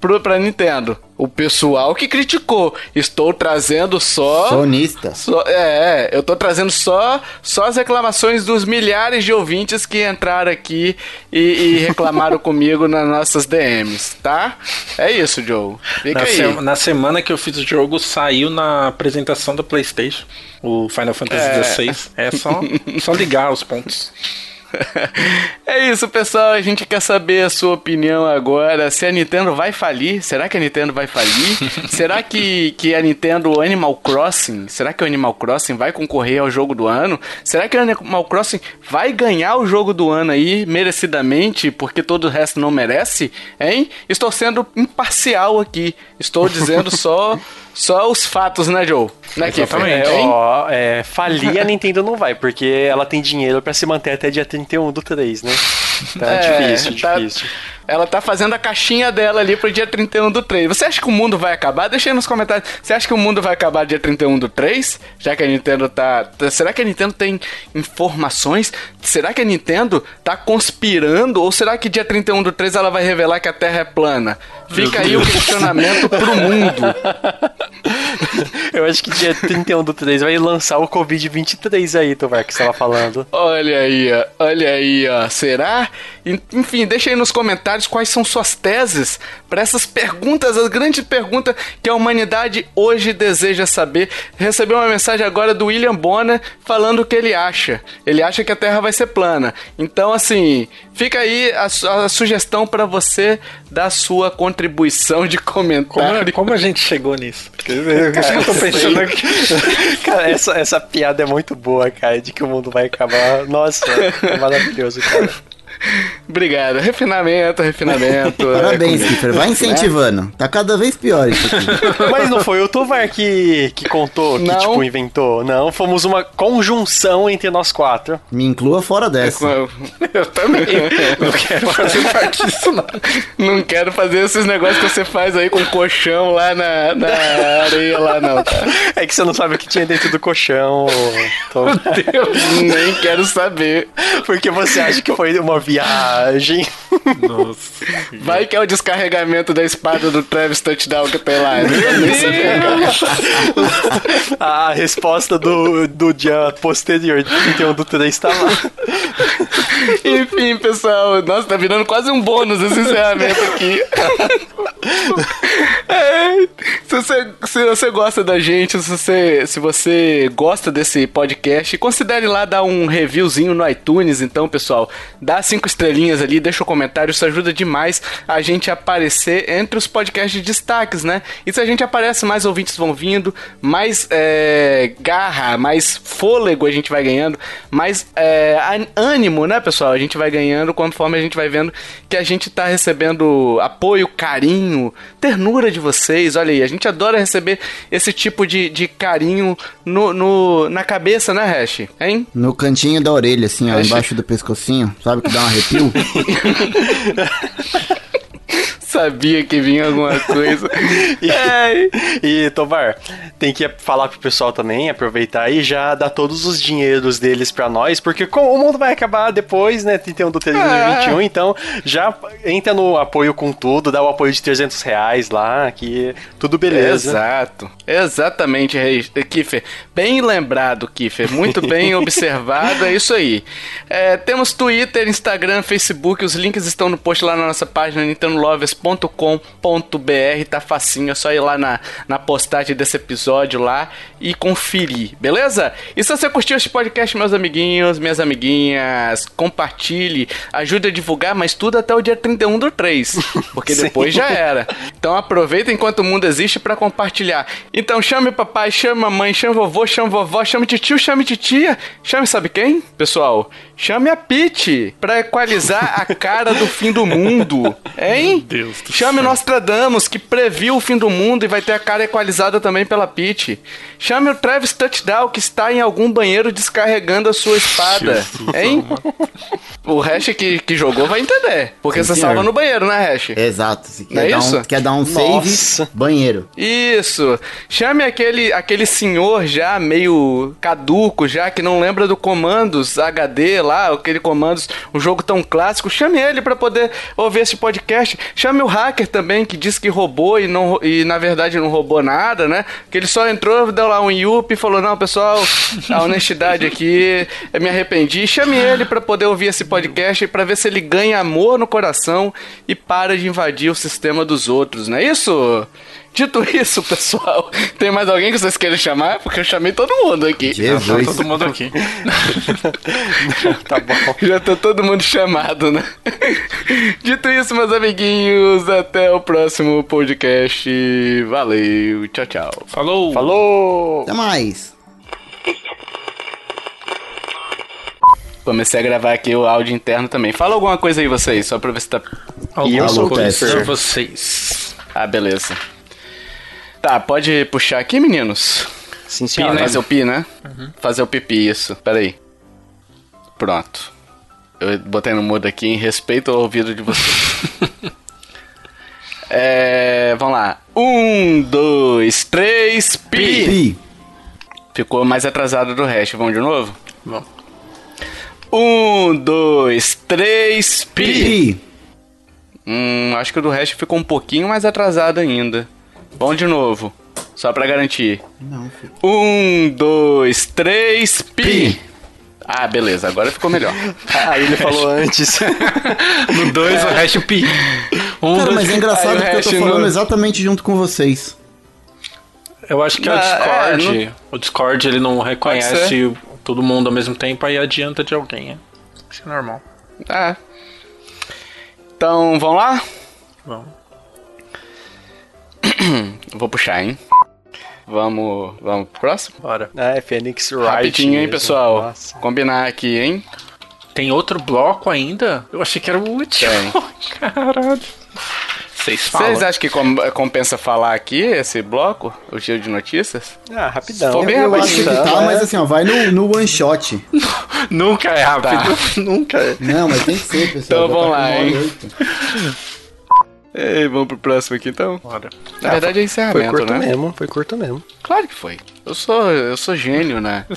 pro, pra Nintendo. O pessoal que criticou. Estou trazendo só. Sonista. Só- é, é, eu tô trazendo só, só as reclamações dos milhares de ouvintes que entraram aqui e, e reclamaram comigo nas nossas DMs, tá? É isso, Joe. Fica Na, aí. se- na semana que eu fiz o jogo, saiu na apresentação da PlayStation. O Final Fantasy É. XVI. É só, só ligar os pontos. É isso, pessoal. A gente quer saber a sua opinião agora. Se a Nintendo vai falir? Será que a Nintendo vai falir? será que, que a Nintendo Animal Crossing? Será que o Animal Crossing vai concorrer ao jogo do ano? Será que o Animal Crossing vai ganhar o jogo do ano aí, merecidamente, porque todo o resto não merece? Hein? Estou sendo imparcial aqui. Estou dizendo só, só os fatos, né, Joe? Né? Exatamente. É, ó, é, falir a Nintendo não vai, porque ela tem dinheiro pra se manter até dia 31 do 3, né? Tá É, difícil, tá- difícil. Ela tá fazendo a caixinha dela ali pro dia 31 do 3. Você acha que o mundo vai acabar? Deixa aí nos comentários. Você acha que o mundo vai acabar dia 31 do 3? Já que a Nintendo tá. tá- Será que a Nintendo tem informações? Será que a Nintendo tá conspirando? Ou será que dia 31 do 3 ela vai revelar que a Terra é plana? Fica aí o questionamento pro mundo. Eu acho que dia 31 do 3 vai lançar o Covid-23 aí, Tovar, que você tava falando. Olha aí, ó. Olha aí, ó. Será? En- Enfim, deixa aí nos comentários quais são suas teses para essas perguntas, as grandes perguntas que a humanidade hoje deseja saber. Recebi uma mensagem agora do William Bonner falando o que ele acha. Ele acha que a Terra vai ser plana. Então, assim, fica aí a, a sugestão para você dar sua contribuição de Como, comentário. como a gente chegou nisso? Porque eu, eu tô pensando aqui. Cara, essa, essa piada é muito boa, cara, de que o mundo vai acabar. Nossa, é maravilhoso, cara. Obrigado. Refinamento, refinamento. Parabéns, é Kiffer. Vai incentivando. Tá cada vez pior isso aqui. Mas não foi o Tovar que, que contou, que Não. tipo inventou. Não, fomos uma conjunção entre nós quatro. Me inclua fora dessa. Eu também. Não quero fazer parte disso, não. Não quero fazer esses negócios que você faz aí com colchão lá na, na areia lá, não. tá? É que você não sabe o que tinha dentro do colchão. Tovar. Nem quero saber. Porque você acha que foi uma viagem. Nossa. Vai que é o descarregamento da espada do Travis Touchdown que tem lá. Sabia, cara. A resposta do, do dia posterior, de 31 do 3, tá lá. Enfim, pessoal. Nossa, tá virando quase um bônus esse encerramento aqui. É, se, você, se você gosta da gente, se você, se você gosta desse podcast, considere lá dar um reviewzinho no iTunes. Então, pessoal, dá cinco estrelinhas ali, deixa o comentário. Isso ajuda demais a gente aparecer entre os podcasts de destaques, né? E se a gente aparece, mais ouvintes vão vindo, mais é, garra, mais fôlego a gente vai ganhando, mais é, ânimo, né, pessoal? A gente vai ganhando conforme a gente vai vendo que a gente tá recebendo apoio, carinho, ternura de vocês. Olha aí, a gente adora receber esse tipo de, de carinho no, no- na cabeça, né, Hash? Hein? No cantinho da orelha, assim, ó, embaixo do pescocinho. Sabe que dá um arrepio? Sabia que vinha alguma coisa. É, E, Tovar, tem que falar pro pessoal também, aproveitar e já dar todos os dinheiros deles pra nós, porque como o mundo vai acabar depois, né, 31 do 3 de 2021, então já entra no apoio com tudo, dá o apoio de 300 reais lá, que tudo beleza. Exato. Exatamente, Rei- Kiffer. Bem lembrado, Kiffer. Muito bem observado. É isso aí. É, temos Twitter, Instagram, Facebook. Os links estão no post lá na nossa página nintendolovers.com.br. Tá facinho. É só ir lá na, na postagem desse episódio lá e conferir. Beleza? E se você curtiu este podcast, meus amiguinhos, minhas amiguinhas, compartilhe, ajude a divulgar, mas tudo até o dia 31 do 3. Porque depois já era. Então aproveita enquanto o mundo existe pra compartilhar. Então chame papai, chame mamãe, chame vovô, chame vovó, chame tio, chame titia. Chame sabe quem? Pessoal, chame a Pete pra equalizar a cara do fim do mundo. Hein? Deus do Chame o Nostradamus, que previu o fim do mundo e vai ter a cara equalizada também pela Pete. Chame o Travis Touchdown, que está em algum banheiro descarregando a sua espada. Jesus hein? O Hash que, que jogou vai entender. Porque Sim, você senhor. salva no banheiro, né, Hash? Exato. Se Não quer, é dar isso? um, quer dar um Nossa. save, banheiro. Isso. Chame aquele, aquele senhor já meio caduco, já que não lembra do comandos HD lá, aquele comandos, um jogo tão clássico. Chame ele pra poder ouvir esse podcast. Chame o hacker também que disse que roubou e não e na verdade não roubou nada, né? Que ele só entrou, deu lá um yup e falou: "Não, pessoal, a honestidade aqui, eu me arrependi". Chame ele pra poder ouvir esse podcast e pra ver se ele ganha amor no coração e para de invadir o sistema dos outros, não é isso? Dito isso, pessoal, tem mais alguém que vocês querem chamar? Porque eu chamei todo mundo aqui. Tá Jesus. todo mundo aqui. Tá bom. Já tá todo mundo chamado, né? Dito isso, meus amiguinhos, até o próximo podcast. Valeu, tchau, tchau. Falou! Falou! Até mais. Comecei a gravar aqui o áudio interno também. Fala alguma coisa aí, vocês, só pra ver se tá. Alguma E eu sou o vocês. Ah, beleza. Tá, pode puxar aqui, meninos? Sim, né? Fazer o pi, né? Fazer o pipi, isso. Pera aí. Pronto. Eu botei no mudo aqui em respeito ao ouvido de vocês. é, vamos lá. Um, dois, três, pi. Pi. Ficou mais atrasado do resto. Vamos de novo? Bom, Um, dois, três, pi. Pi. Hum, acho que o do resto ficou um pouquinho mais atrasado ainda. Vamos de novo. Só pra garantir. Não, fi. Um, dois, três, pi. Ah, beleza, agora ficou melhor. Aí ele falou antes. no 2 o hash pi. Um, Cara, dois, mas é engraçado porque eu tô falando não- exatamente junto com vocês. Eu acho que é o Não, é, Discord. O Discord ele não reconhece todo mundo ao mesmo tempo, aí adianta de alguém. é. Isso é normal. Ah. Então, vamos lá? Vamos. Vou puxar, hein? Vamos, vamos pro próximo? Bora. É, Fênix Wright. Rapidinho, hein, pessoal? Nossa. Combinar aqui, hein? Tem outro bloco ainda? Eu achei que era o último. Caralho. Vocês falam. Vocês acham que com- compensa falar aqui esse bloco, o giro de notícias? Ah, rapidão. For Eu, bem eu acho que rapidinho, tá, né? mas assim, ó, vai no, no one shot. Nunca é rápido. Nunca é. Não, mas tem que ser, pessoal. Então vamos tá lá, hein? E vamos pro próximo aqui então? Bora. Na verdade é Foi encerramento, curto né? mesmo, foi curto mesmo. Claro que foi. Eu sou, eu sou gênio, né?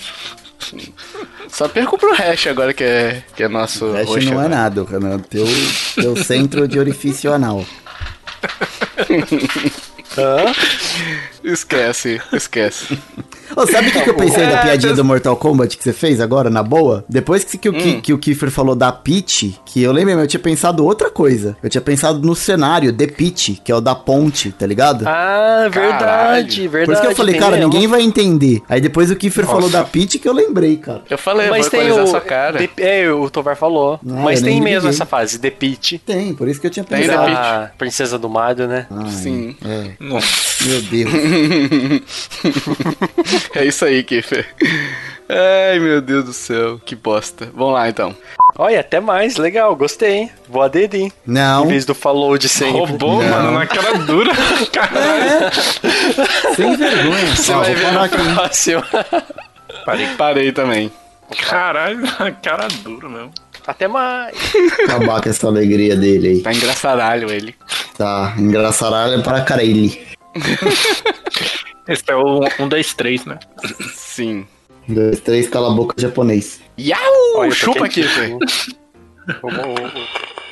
Só perco pro hash agora que é, que é nosso O resto roxo não é agora. nada, Renan. Teu, teu centro de orifício anal. Esquece, esquece. Ô, sabe o que, que eu pensei da piadinha do Mortal Kombat que você fez agora, na boa? Depois que, que, o, Ki- que o Kiefer falou da Peach, que eu lembrei, eu tinha pensado outra coisa. Eu tinha pensado no cenário, The Peach, que é o da ponte, tá ligado? Ah, verdade, Caralho. verdade. Por isso que eu falei, tem cara, mesmo. ninguém vai entender. Aí depois o Kiefer falou da Peach que eu lembrei, cara. Eu falei, Mas tem o. sua cara. The- é, o Tovar falou. Ah, mas tem mesmo liguei. essa fase, The Peach. Tem, por isso que eu tinha Tem pensado. The A princesa do Mario, né? Ai, Sim. É, Nossa. meu Deus. é isso aí, Kiffer. Ai, meu Deus do céu. Que bosta. Vamos lá, então. Olha, até mais, legal, gostei, hein? Vou aderir. Não, Em vez do falou de sempre. Roubou, Não. mano, na cara dura. Caralho. sem vergonha. Você Ó, vai ver no próximo. Parei, parei também. Caralho, na cara dura mesmo. Até mais. Acabar com essa alegria dele aí. Tá engraçaralho ele. Tá, engraçaralho para caralho. Esse é o 1, 2, 3, né? Sim. Um, dois, três, cala a boca japonês. Yau! Olha, Chupa, quentinho. Kiffer. O- o- o-